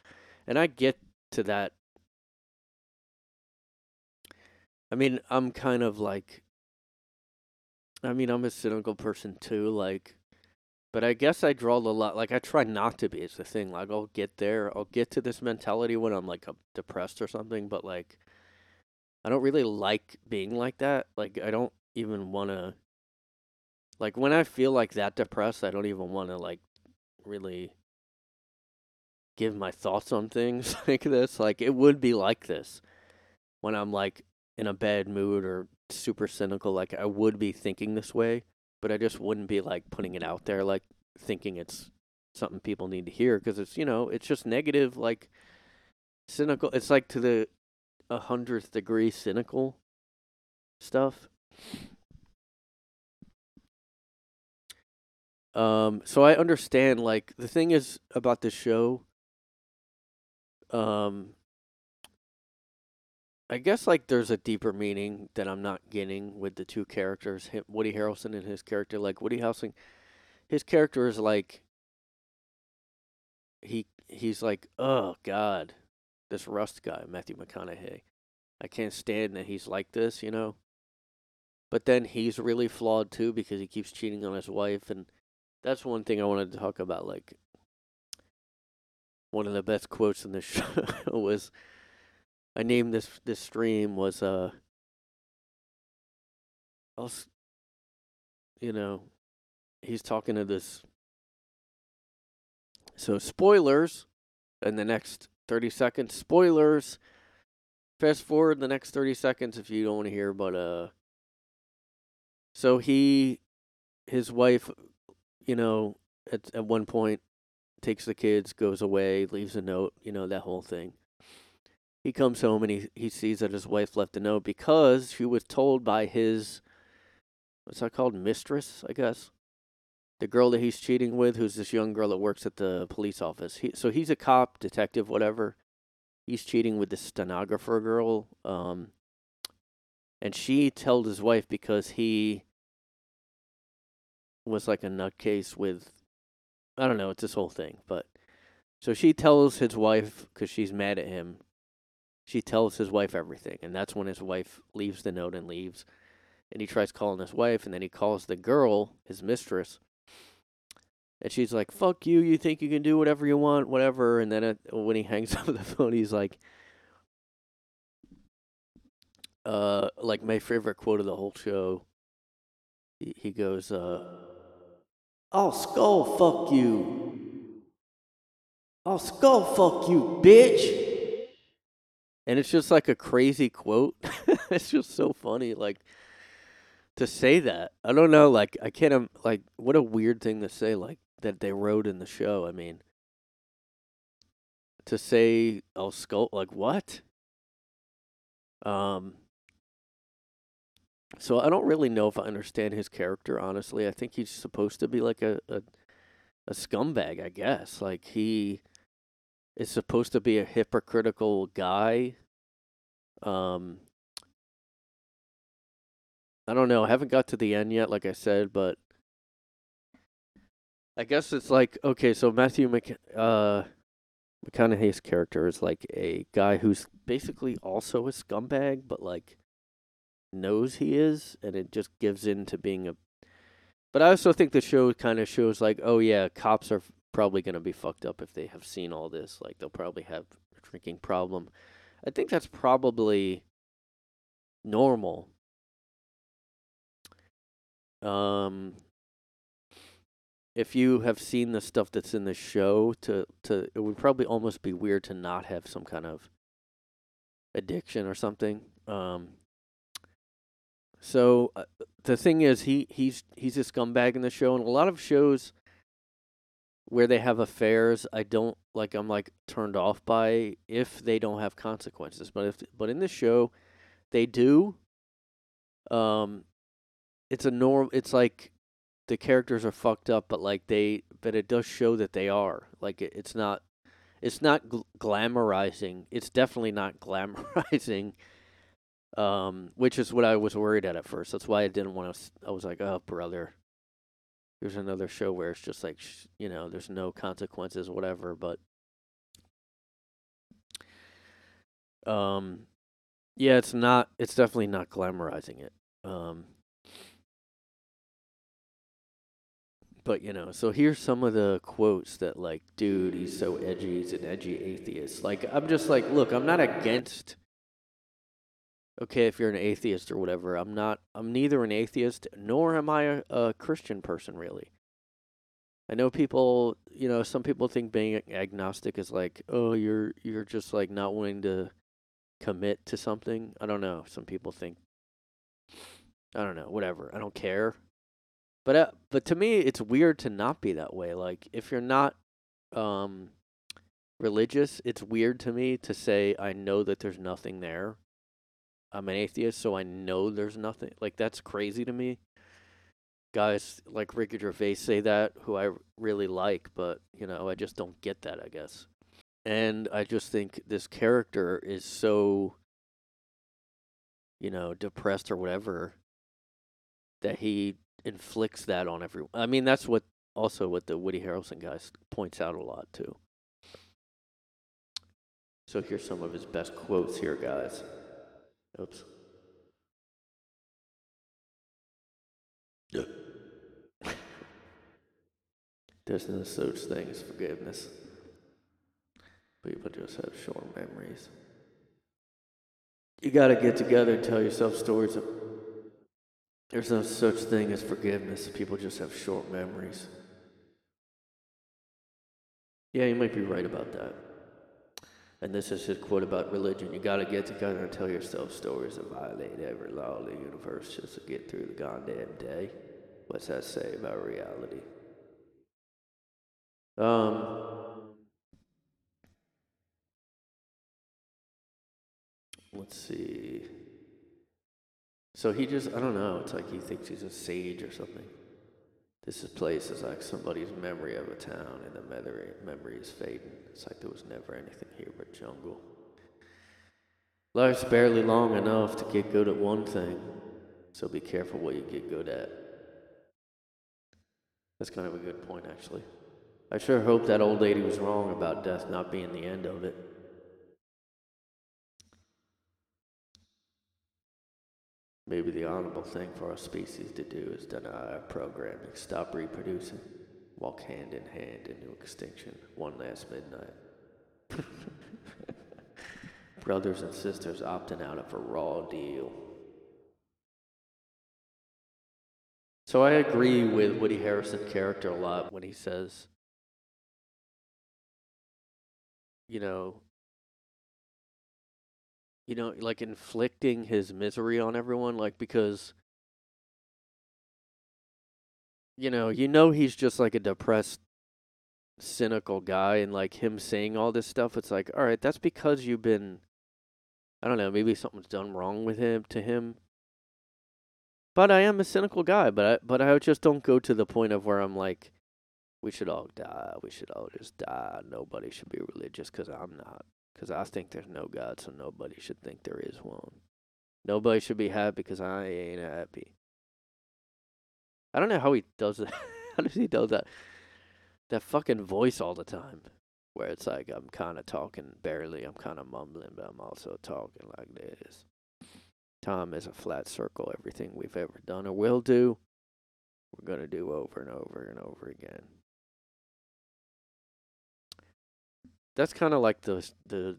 And I get to that. I mean, I'm kind of like, I mean, I'm a cynical person too. Like, but I guess I draw the lot. Like, I try not to be. It's the thing. Like, I'll get there. I'll get to this mentality when I'm like depressed or something. But like, I don't really like being like that. Like, I don't even want to. Like, when I feel like that depressed, I don't even want to like really give my thoughts on things like this. Like, it would be like this when I'm like in a bad mood or super cynical. Like, I would be thinking this way but I just wouldn't be like putting it out there, like thinking it's something people need to hear because it's you know it's just negative, like cynical. It's like to the a hundredth degree cynical stuff. Um, so I understand. Like the thing is about this show. Um, I guess like there's a deeper meaning that I'm not getting with the two characters, him, Woody Harrelson and his character. Like Woody Harrelson, his character is like he he's like, oh God, this Rust guy, Matthew McConaughey. I can't stand that he's like this, you know. But then he's really flawed too because he keeps cheating on his wife, and that's one thing I wanted to talk about. Like, one of the best quotes in the show was, I named this this stream was uh, you know, he's talking to this. So spoilers, in the next thirty seconds. Spoilers. Fast forward the next thirty seconds if you don't want to hear, but uh. So he, his wife, you know, at at one point, takes the kids, goes away, leaves a note, you know, that whole thing. He comes home and he he sees that his wife left a note because she was told by his what's that called? Mistress, I guess. The girl that he's cheating with, who's this young girl that works at the police office. He, so he's a cop, detective, whatever. He's cheating with this stenographer girl. Um, and she told his wife because he was like a nutcase with, I don't know, it's this whole thing. But so she tells his wife because she's mad at him. She tells his wife everything, and that's when his wife leaves the note and leaves. And he tries calling his wife, and then he calls the girl, his mistress, and she's like, "Fuck you! You think you can do whatever you want, whatever." And then it, when he hangs up the phone, he's like, "Uh, like my favorite quote of the whole show." He, goes, "Uh, I'll skull fuck you. I'll skull fuck you, bitch." And it's just like a crazy quote. it's just so funny, like to say that. I don't know, like I can't like what a weird thing to say, like that they wrote in the show. I mean, to say I'll skull like what? Um. So I don't really know if I understand his character. Honestly, I think he's supposed to be like a a, a scumbag. I guess like he is supposed to be a hypocritical guy. Um, I don't know. I haven't got to the end yet, like I said, but I guess it's like okay. So Matthew Mc, uh, McConaughey's character is like a guy who's basically also a scumbag, but like knows he is, and it just gives in to being a. But I also think the show kind of shows like, oh yeah, cops are probably gonna be fucked up if they have seen all this. Like they'll probably have a drinking problem. I think that's probably normal. Um, if you have seen the stuff that's in the show, to to it would probably almost be weird to not have some kind of addiction or something. Um. So uh, the thing is, he he's he's a scumbag in the show, and a lot of shows where they have affairs, I don't like. I'm like turned off by if they don't have consequences. But if but in this show, they do. Um, it's a norm. It's like the characters are fucked up, but like they, but it does show that they are. Like it, it's not, it's not gl- glamorizing. It's definitely not glamorizing. Um, which is what I was worried at at first. That's why I didn't want to. I was like, oh brother, here's another show where it's just like, sh- you know, there's no consequences, whatever. But, um, yeah, it's not. It's definitely not glamorizing it. Um. But you know, so here's some of the quotes that like, dude, he's so edgy, he's an edgy atheist. Like, I'm just like, look, I'm not against. Okay, if you're an atheist or whatever, I'm not. I'm neither an atheist nor am I a, a Christian person, really. I know people, you know, some people think being agnostic is like, oh, you're you're just like not willing to commit to something. I don't know. Some people think. I don't know. Whatever. I don't care. But uh, but to me, it's weird to not be that way. Like if you're not um religious, it's weird to me to say I know that there's nothing there. I'm an atheist, so I know there's nothing. Like that's crazy to me. Guys like Ricky Gervais say that, who I really like, but you know, I just don't get that. I guess, and I just think this character is so, you know, depressed or whatever, that he inflicts that on everyone. I mean, that's what also what the Woody Harrelson guys points out a lot too. So here's some of his best quotes here, guys. Oops. There's no such thing as forgiveness. People just have short memories. You gotta get together and tell yourself stories of. There's no such thing as forgiveness. People just have short memories. Yeah, you might be right about that. And this is his quote about religion. You gotta get together and tell yourself stories that violate every law of the universe just to get through the goddamn day. What's that say about reality? Um, let's see. So he just, I don't know, it's like he thinks he's a sage or something. This is place is like somebody's memory of a town, and the memory, memory is fading. It's like there was never anything here but jungle. Life's barely long enough to get good at one thing, so be careful what you get good at. That's kind of a good point, actually. I sure hope that old lady was wrong about death not being the end of it. Maybe the honorable thing for our species to do is deny our programming, stop reproducing, walk hand in hand into extinction one last midnight. Brothers and sisters opting out of a raw deal. So I agree with Woody Harrelson's character a lot when he says, you know, you know, like inflicting his misery on everyone, like because you know, you know he's just like a depressed, cynical guy, and like him saying all this stuff, it's like, all right, that's because you've been, I don't know, maybe something's done wrong with him to him. But I am a cynical guy, but I, but I just don't go to the point of where I'm like, we should all die, we should all just die. Nobody should be religious because I'm not. Because I think there's no God, so nobody should think there is one. Nobody should be happy because I ain't happy. I don't know how he does that. how does he do that? That fucking voice all the time. Where it's like I'm kind of talking barely, I'm kind of mumbling, but I'm also talking like this. Time is a flat circle. Everything we've ever done or will do, we're going to do over and over and over again. That's kind of like the the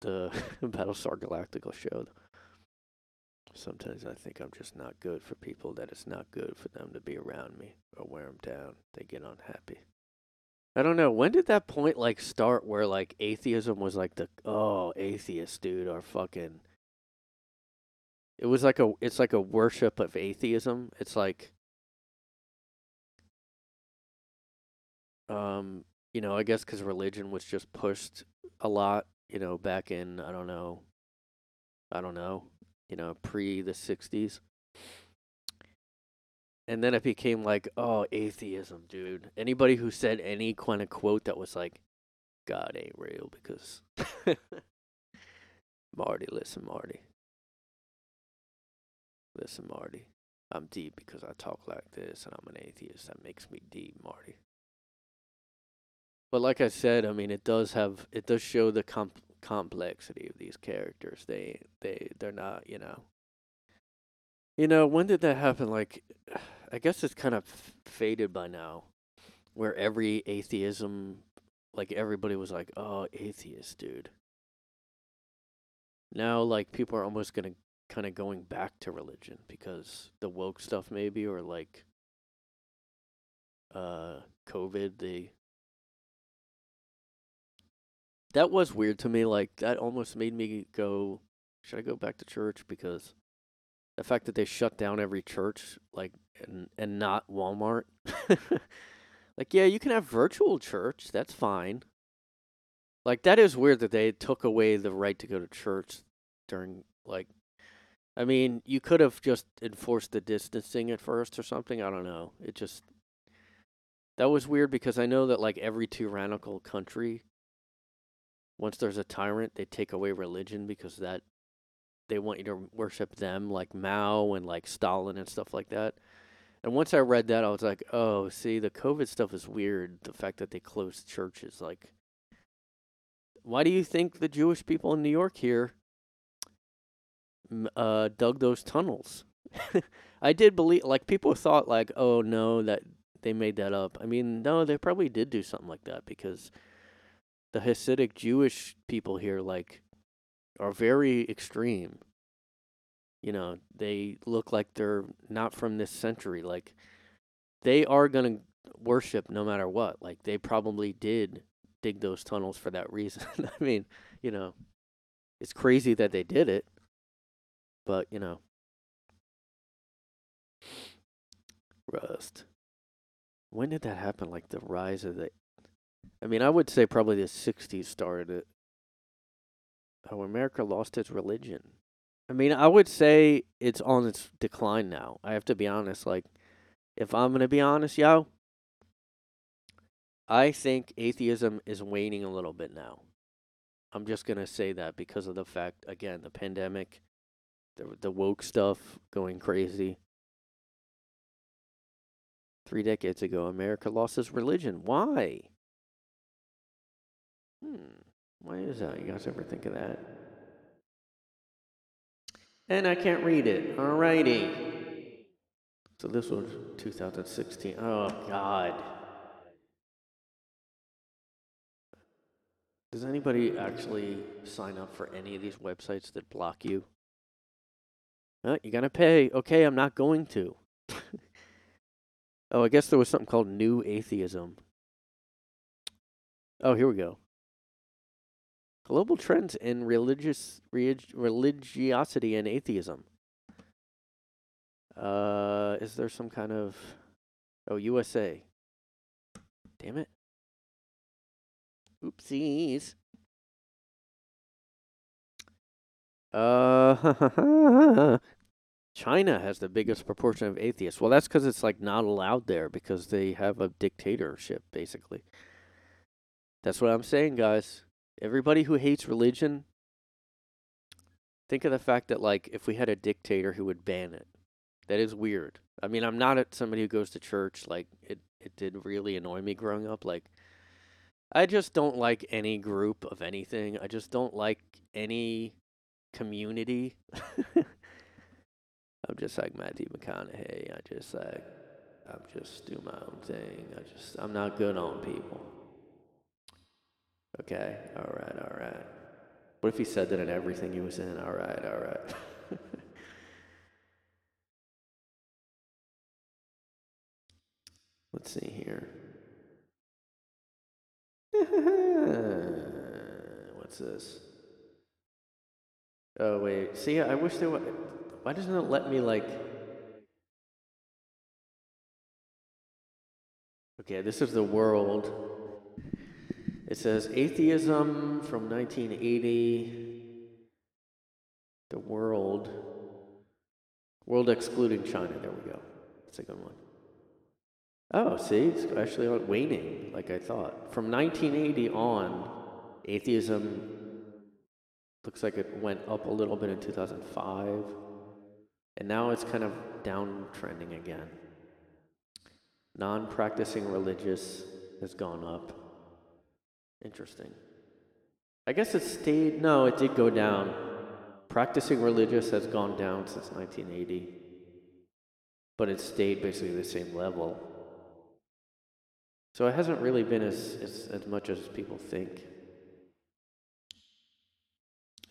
the Battlestar Galactica show. Sometimes I think I'm just not good for people. That it's not good for them to be around me or wear them down. They get unhappy. I don't know. When did that point like start where like atheism was like the oh atheist dude or fucking. It was like a it's like a worship of atheism. It's like um you know, I guess because religion was just pushed a lot, you know, back in, I don't know, I don't know, you know, pre the 60s. And then it became like, oh, atheism, dude. Anybody who said any kind of quote that was like, God ain't real because. Marty, listen, Marty. Listen, Marty. I'm deep because I talk like this and I'm an atheist. That makes me deep, Marty. But like I said, I mean, it does have it does show the comp- complexity of these characters. They they they're not, you know. You know, when did that happen? Like, I guess it's kind of f- faded by now, where every atheism, like everybody was like, "Oh, atheist, dude." Now, like people are almost gonna kind of going back to religion because the woke stuff, maybe, or like, uh, COVID. They that was weird to me. Like that almost made me go, should I go back to church? Because the fact that they shut down every church, like and and not Walmart, like yeah, you can have virtual church. That's fine. Like that is weird that they took away the right to go to church during like. I mean, you could have just enforced the distancing at first or something. I don't know. It just that was weird because I know that like every tyrannical country once there's a tyrant, they take away religion because that they want you to worship them like Mao and like Stalin and stuff like that. And once I read that, I was like, oh, see, the COVID stuff is weird. The fact that they closed churches, like, why do you think the Jewish people in New York here uh, dug those tunnels? I did believe, like, people thought, like, oh no, that they made that up. I mean, no, they probably did do something like that because the Hasidic Jewish people here, like, are very extreme. You know, they look like they're not from this century. Like, they are to worship no matter what. Like, they probably did dig those tunnels for that reason. I mean, you know, it's crazy that they did it, but, you know. Rust. When did that happen? Like the rise of the. I mean, I would say probably the 60s started it. How America lost its religion. I mean, I would say it's on its decline now. I have to be honest. Like, if I'm going to be honest, yo, I think atheism is waning a little bit now. I'm just going to say that because of the fact, again, the pandemic, the, the woke stuff going crazy. Three decades ago, America lost its religion. Why? Hmm. Why is that? You guys ever think of that? And I can't read it. Alrighty. So this was 2016. Oh, God. Does anybody actually sign up for any of these websites that block you? Uh, you gotta pay. Okay, I'm not going to. oh, I guess there was something called New Atheism. Oh, here we go. Global trends in religious relig- religiosity and atheism. Uh, is there some kind of oh USA? Damn it! Oopsies. Uh, China has the biggest proportion of atheists. Well, that's because it's like not allowed there because they have a dictatorship, basically. That's what I'm saying, guys. Everybody who hates religion, think of the fact that like if we had a dictator who would ban it. That is weird. I mean, I'm not somebody who goes to church. Like it, it did really annoy me growing up. Like I just don't like any group of anything. I just don't like any community. I'm just like Matthew McConaughey. I just like I'm just do my own thing. I just I'm not good on people. Okay, all right, all right. What if he said that in everything he was in? All right, all right. Let's see here. What's this? Oh wait, see, I wish there was. Why doesn't it let me like? Okay, this is the world. It says atheism from 1980. The world. World excluding China. There we go. That's a good one. Oh, see, it's actually waning, like I thought. From 1980 on, atheism looks like it went up a little bit in 2005, and now it's kind of downtrending again. Non practicing religious has gone up. Interesting. I guess it stayed, no, it did go down. Practicing religious has gone down since 1980, but it stayed basically the same level. So it hasn't really been as, as, as much as people think.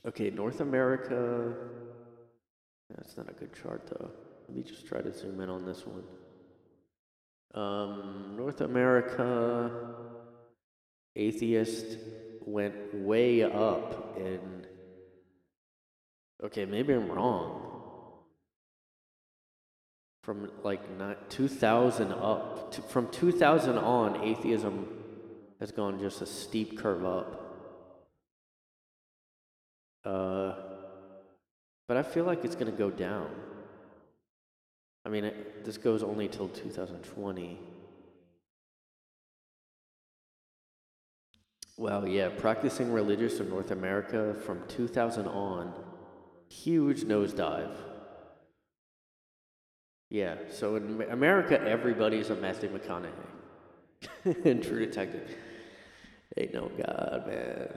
Okay, North America. That's not a good chart though. Let me just try to zoom in on this one. Um, North America, atheist went way up in. Okay, maybe I'm wrong. From like not 2000 up, to, from 2000 on, atheism has gone just a steep curve up. Uh, but I feel like it's going to go down. I mean, it, this goes only till 2020. Well, yeah, practicing religious in North America from 2000 on, huge nosedive. Yeah, so in America, everybody's a Matthew McConaughey. in True Detective. Ain't no God, man.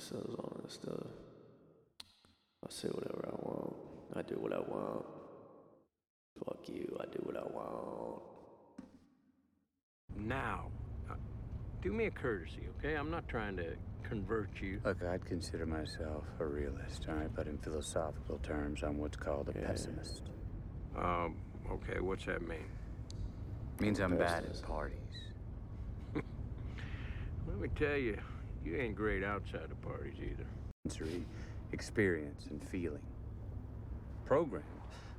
says all this stuff. I say whatever I want. I do what I want. Fuck you. I do what I want. Now, uh, do me a courtesy, okay? I'm not trying to convert you. Look, I'd consider myself a realist, all right? But in philosophical terms, I'm what's called a Yeah. pessimist. Um, okay, what's that mean? Means I'm bad at parties. Let me tell you, you ain't great outside of parties either. Sensory experience and feeling. Programmed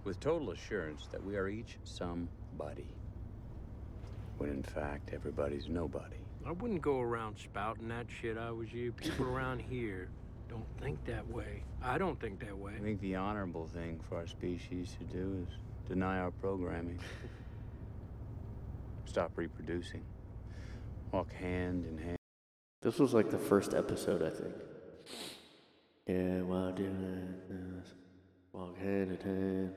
with total assurance that we are each somebody. When in fact, everybody's nobody. I wouldn't go around spouting that shit I was you. People around here don't think that way. I don't think that way. I think the honorable thing for our species to do is deny our programming. Stop reproducing. Walk hand in hand. This was like the first episode, I think. Yeah, while doing this, walk hand in hand.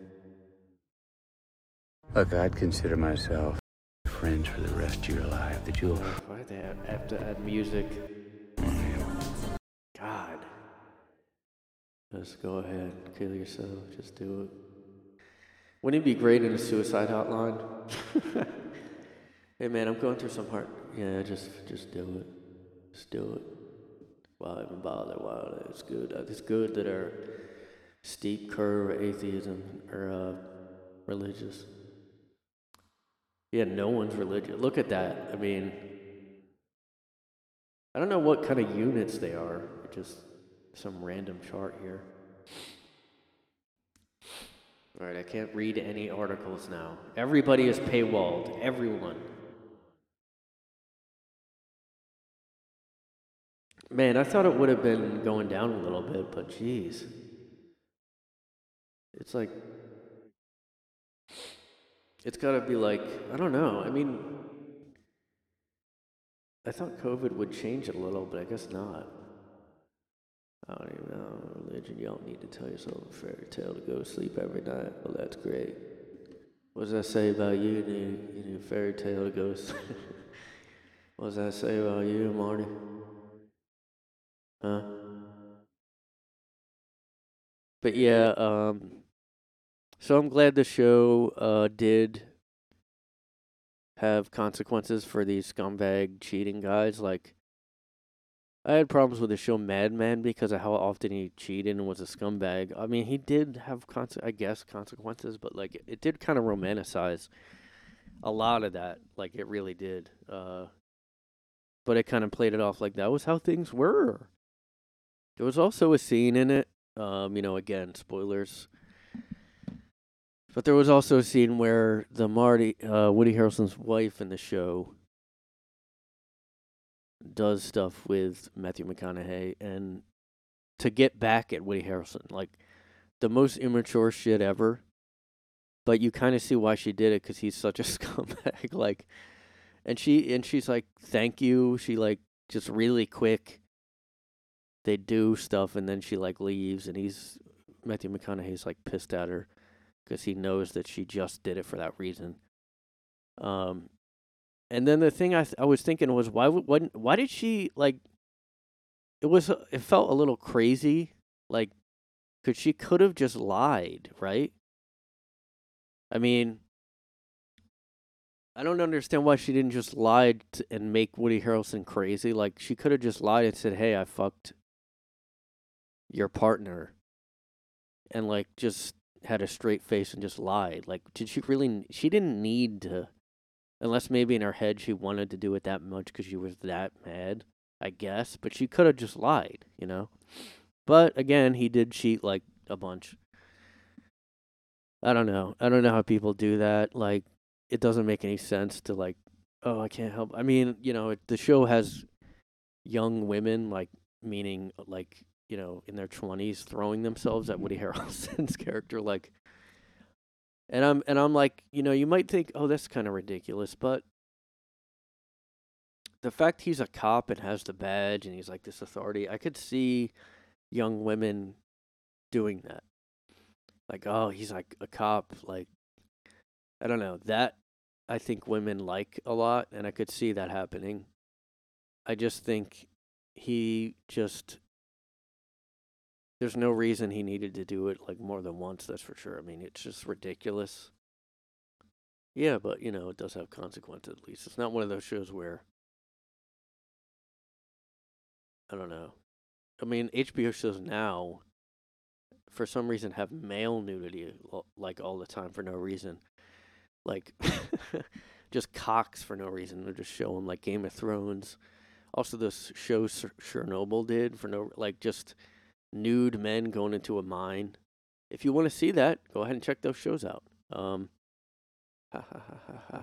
Look, I'd consider myself friends for the rest of your life that you'll Why they have, to add music? God. Just go ahead, kill yourself. Just do it. Wouldn't it be great in a suicide hotline? hey man, I'm going through some hard. Yeah, just just do it. Just do it. Why even bother? Why it's good. It's good that our steep curve atheism are uh, religious. Yeah, no one's religious. Look at that. I mean, I don't know what kind of units they are. Just some random chart here. All right, I can't read any articles now. Everybody is paywalled. Everyone. Man, I thought it would have been going down a little bit, but geez. It's like. It's got to be like, I don't know. I mean, I thought COVID would change it a little, but I guess not. I don't even know. Religion, don't need to tell yourself a fairy tale to go to sleep every night. Well, that's great. What does that say about you? You need, you need a fairy tale to go to sleep. what does that say about you, Marty? Huh? But yeah, um, so I'm glad the show uh, did have consequences for these scumbag cheating guys. Like, I had problems with the show Mad Men because of how often he cheated and was a scumbag. I mean, he did have, conse- I guess, consequences, but like, it, it did kind of romanticize a lot of that. Like, it really did. Uh, but it kind of played it off like that was how things were. There was also a scene in it. Um, you know, again, spoilers. But there was also a scene where the Marty, uh, Woody Harrelson's wife in the show, does stuff with Matthew McConaughey, and to get back at Woody Harrelson, like the most immature shit ever. But you kind of see why she did it because he's such a scumbag. like, and she and she's like, "Thank you." She like just really quick. They do stuff, and then she like leaves, and he's Matthew McConaughey's like pissed at her because he knows that she just did it for that reason. Um, and then the thing I th- I was thinking was why would why, why did she like? It was uh, it felt a little crazy, like, cause she could have just lied, right? I mean, I don't understand why she didn't just lie t- and make Woody Harrelson crazy. Like she could have just lied and said, "Hey, I fucked your partner," and like just had a straight face and just lied. Like, did she really? She didn't need to, unless maybe in her head she wanted to do it that much because she was that mad. I guess, but she could have just lied, you know. But again, he did cheat like a bunch. I don't know. I don't know how people do that. Like, it doesn't make any sense to like, oh, I can't help. I mean, you know, it, the show has young women, like, meaning like, you know, in their twenties, throwing themselves at Woody Harrelson's character, like. And I'm and I'm like, you know, you might think, oh, that's kind of ridiculous, but the fact he's a cop and has the badge and he's like this authority, I could see young women doing that. Like, oh, he's like a cop. Like, I don't know. That I think women like a lot, and I could see that happening. I just think he just there's no reason he needed to do it like more than once. That's for sure. I mean, it's just ridiculous. Yeah, but you know, it does have consequences. At least it's not one of those shows where I don't know. I mean, HBO shows now, for some reason, have male nudity uh, like all the time for no reason. Like, just cocks for no reason. They're just showing like Game of Thrones. Also, those shows Chernobyl did for no like just nude men going into a mine. If you want to see that, go ahead and check those shows out. Um, ha, ha, ha, ha, ha.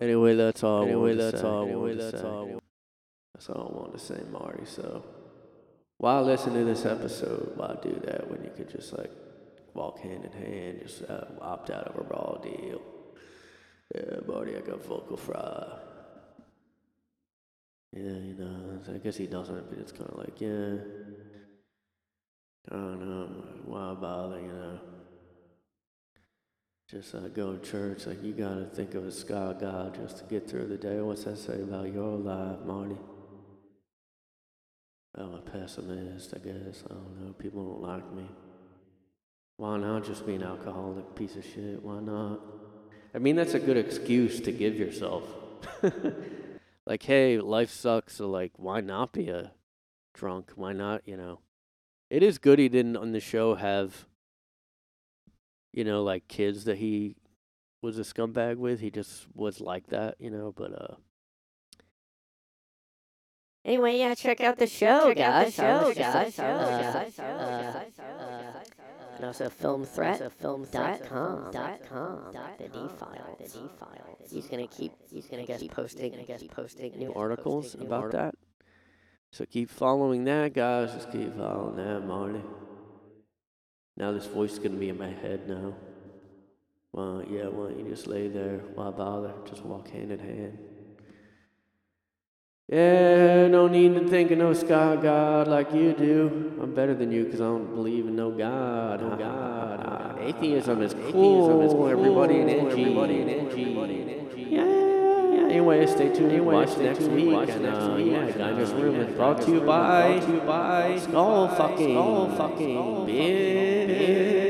Anyway, that's all. I Anyway, that's say. all Anyway, that's say. all. That's all I wanted to say, Marty. So, why listen to this episode? Why do that when you could just like walk hand in hand, just uh, opt out of a raw deal? Yeah, Marty, I got vocal fry. Yeah, you know, I guess he doesn't, but it's kind of like, yeah. I don't know, why bother, you know? Just uh, go to church, like you gotta think of a sky God just to get through the day. What's that say about your life, Marty? I'm a pessimist, I guess. I don't know. People don't like me. Why not just be an alcoholic piece of shit? Why not? I mean, that's a good excuse to give yourself. like, hey, life sucks, so like, why not be a drunk? Why not, you know? It is good he didn't on the show have, you know, like kids that he was a scumbag with. He just was like that, you know, but uh Anyway, yeah, check out the show, Check out the guys. show, Uh, guys. And also film threat, film dot com, dot com, the D file, the D file. He's gonna keep, he's gonna guess posting, I guess posting new articles about that. So keep following that, guys. Just keep following that, Marty. Now this voice is gonna be in my head now. Well, yeah, why don't you just lay there? Why bother? Just walk hand in hand. Yeah, no need to think of no sky god like you do. I'm better than you because I don't believe in no god. No god. Atheism is cool. Everybody in NG. Everybody in NG. Yeah, yeah. Anyway, stay tuned. Anyway, watch next week. Watch and, next uh, week. Yeah, Guy's Room is brought to you by, brought to you by Skull fucking, Skull fucking, bitch.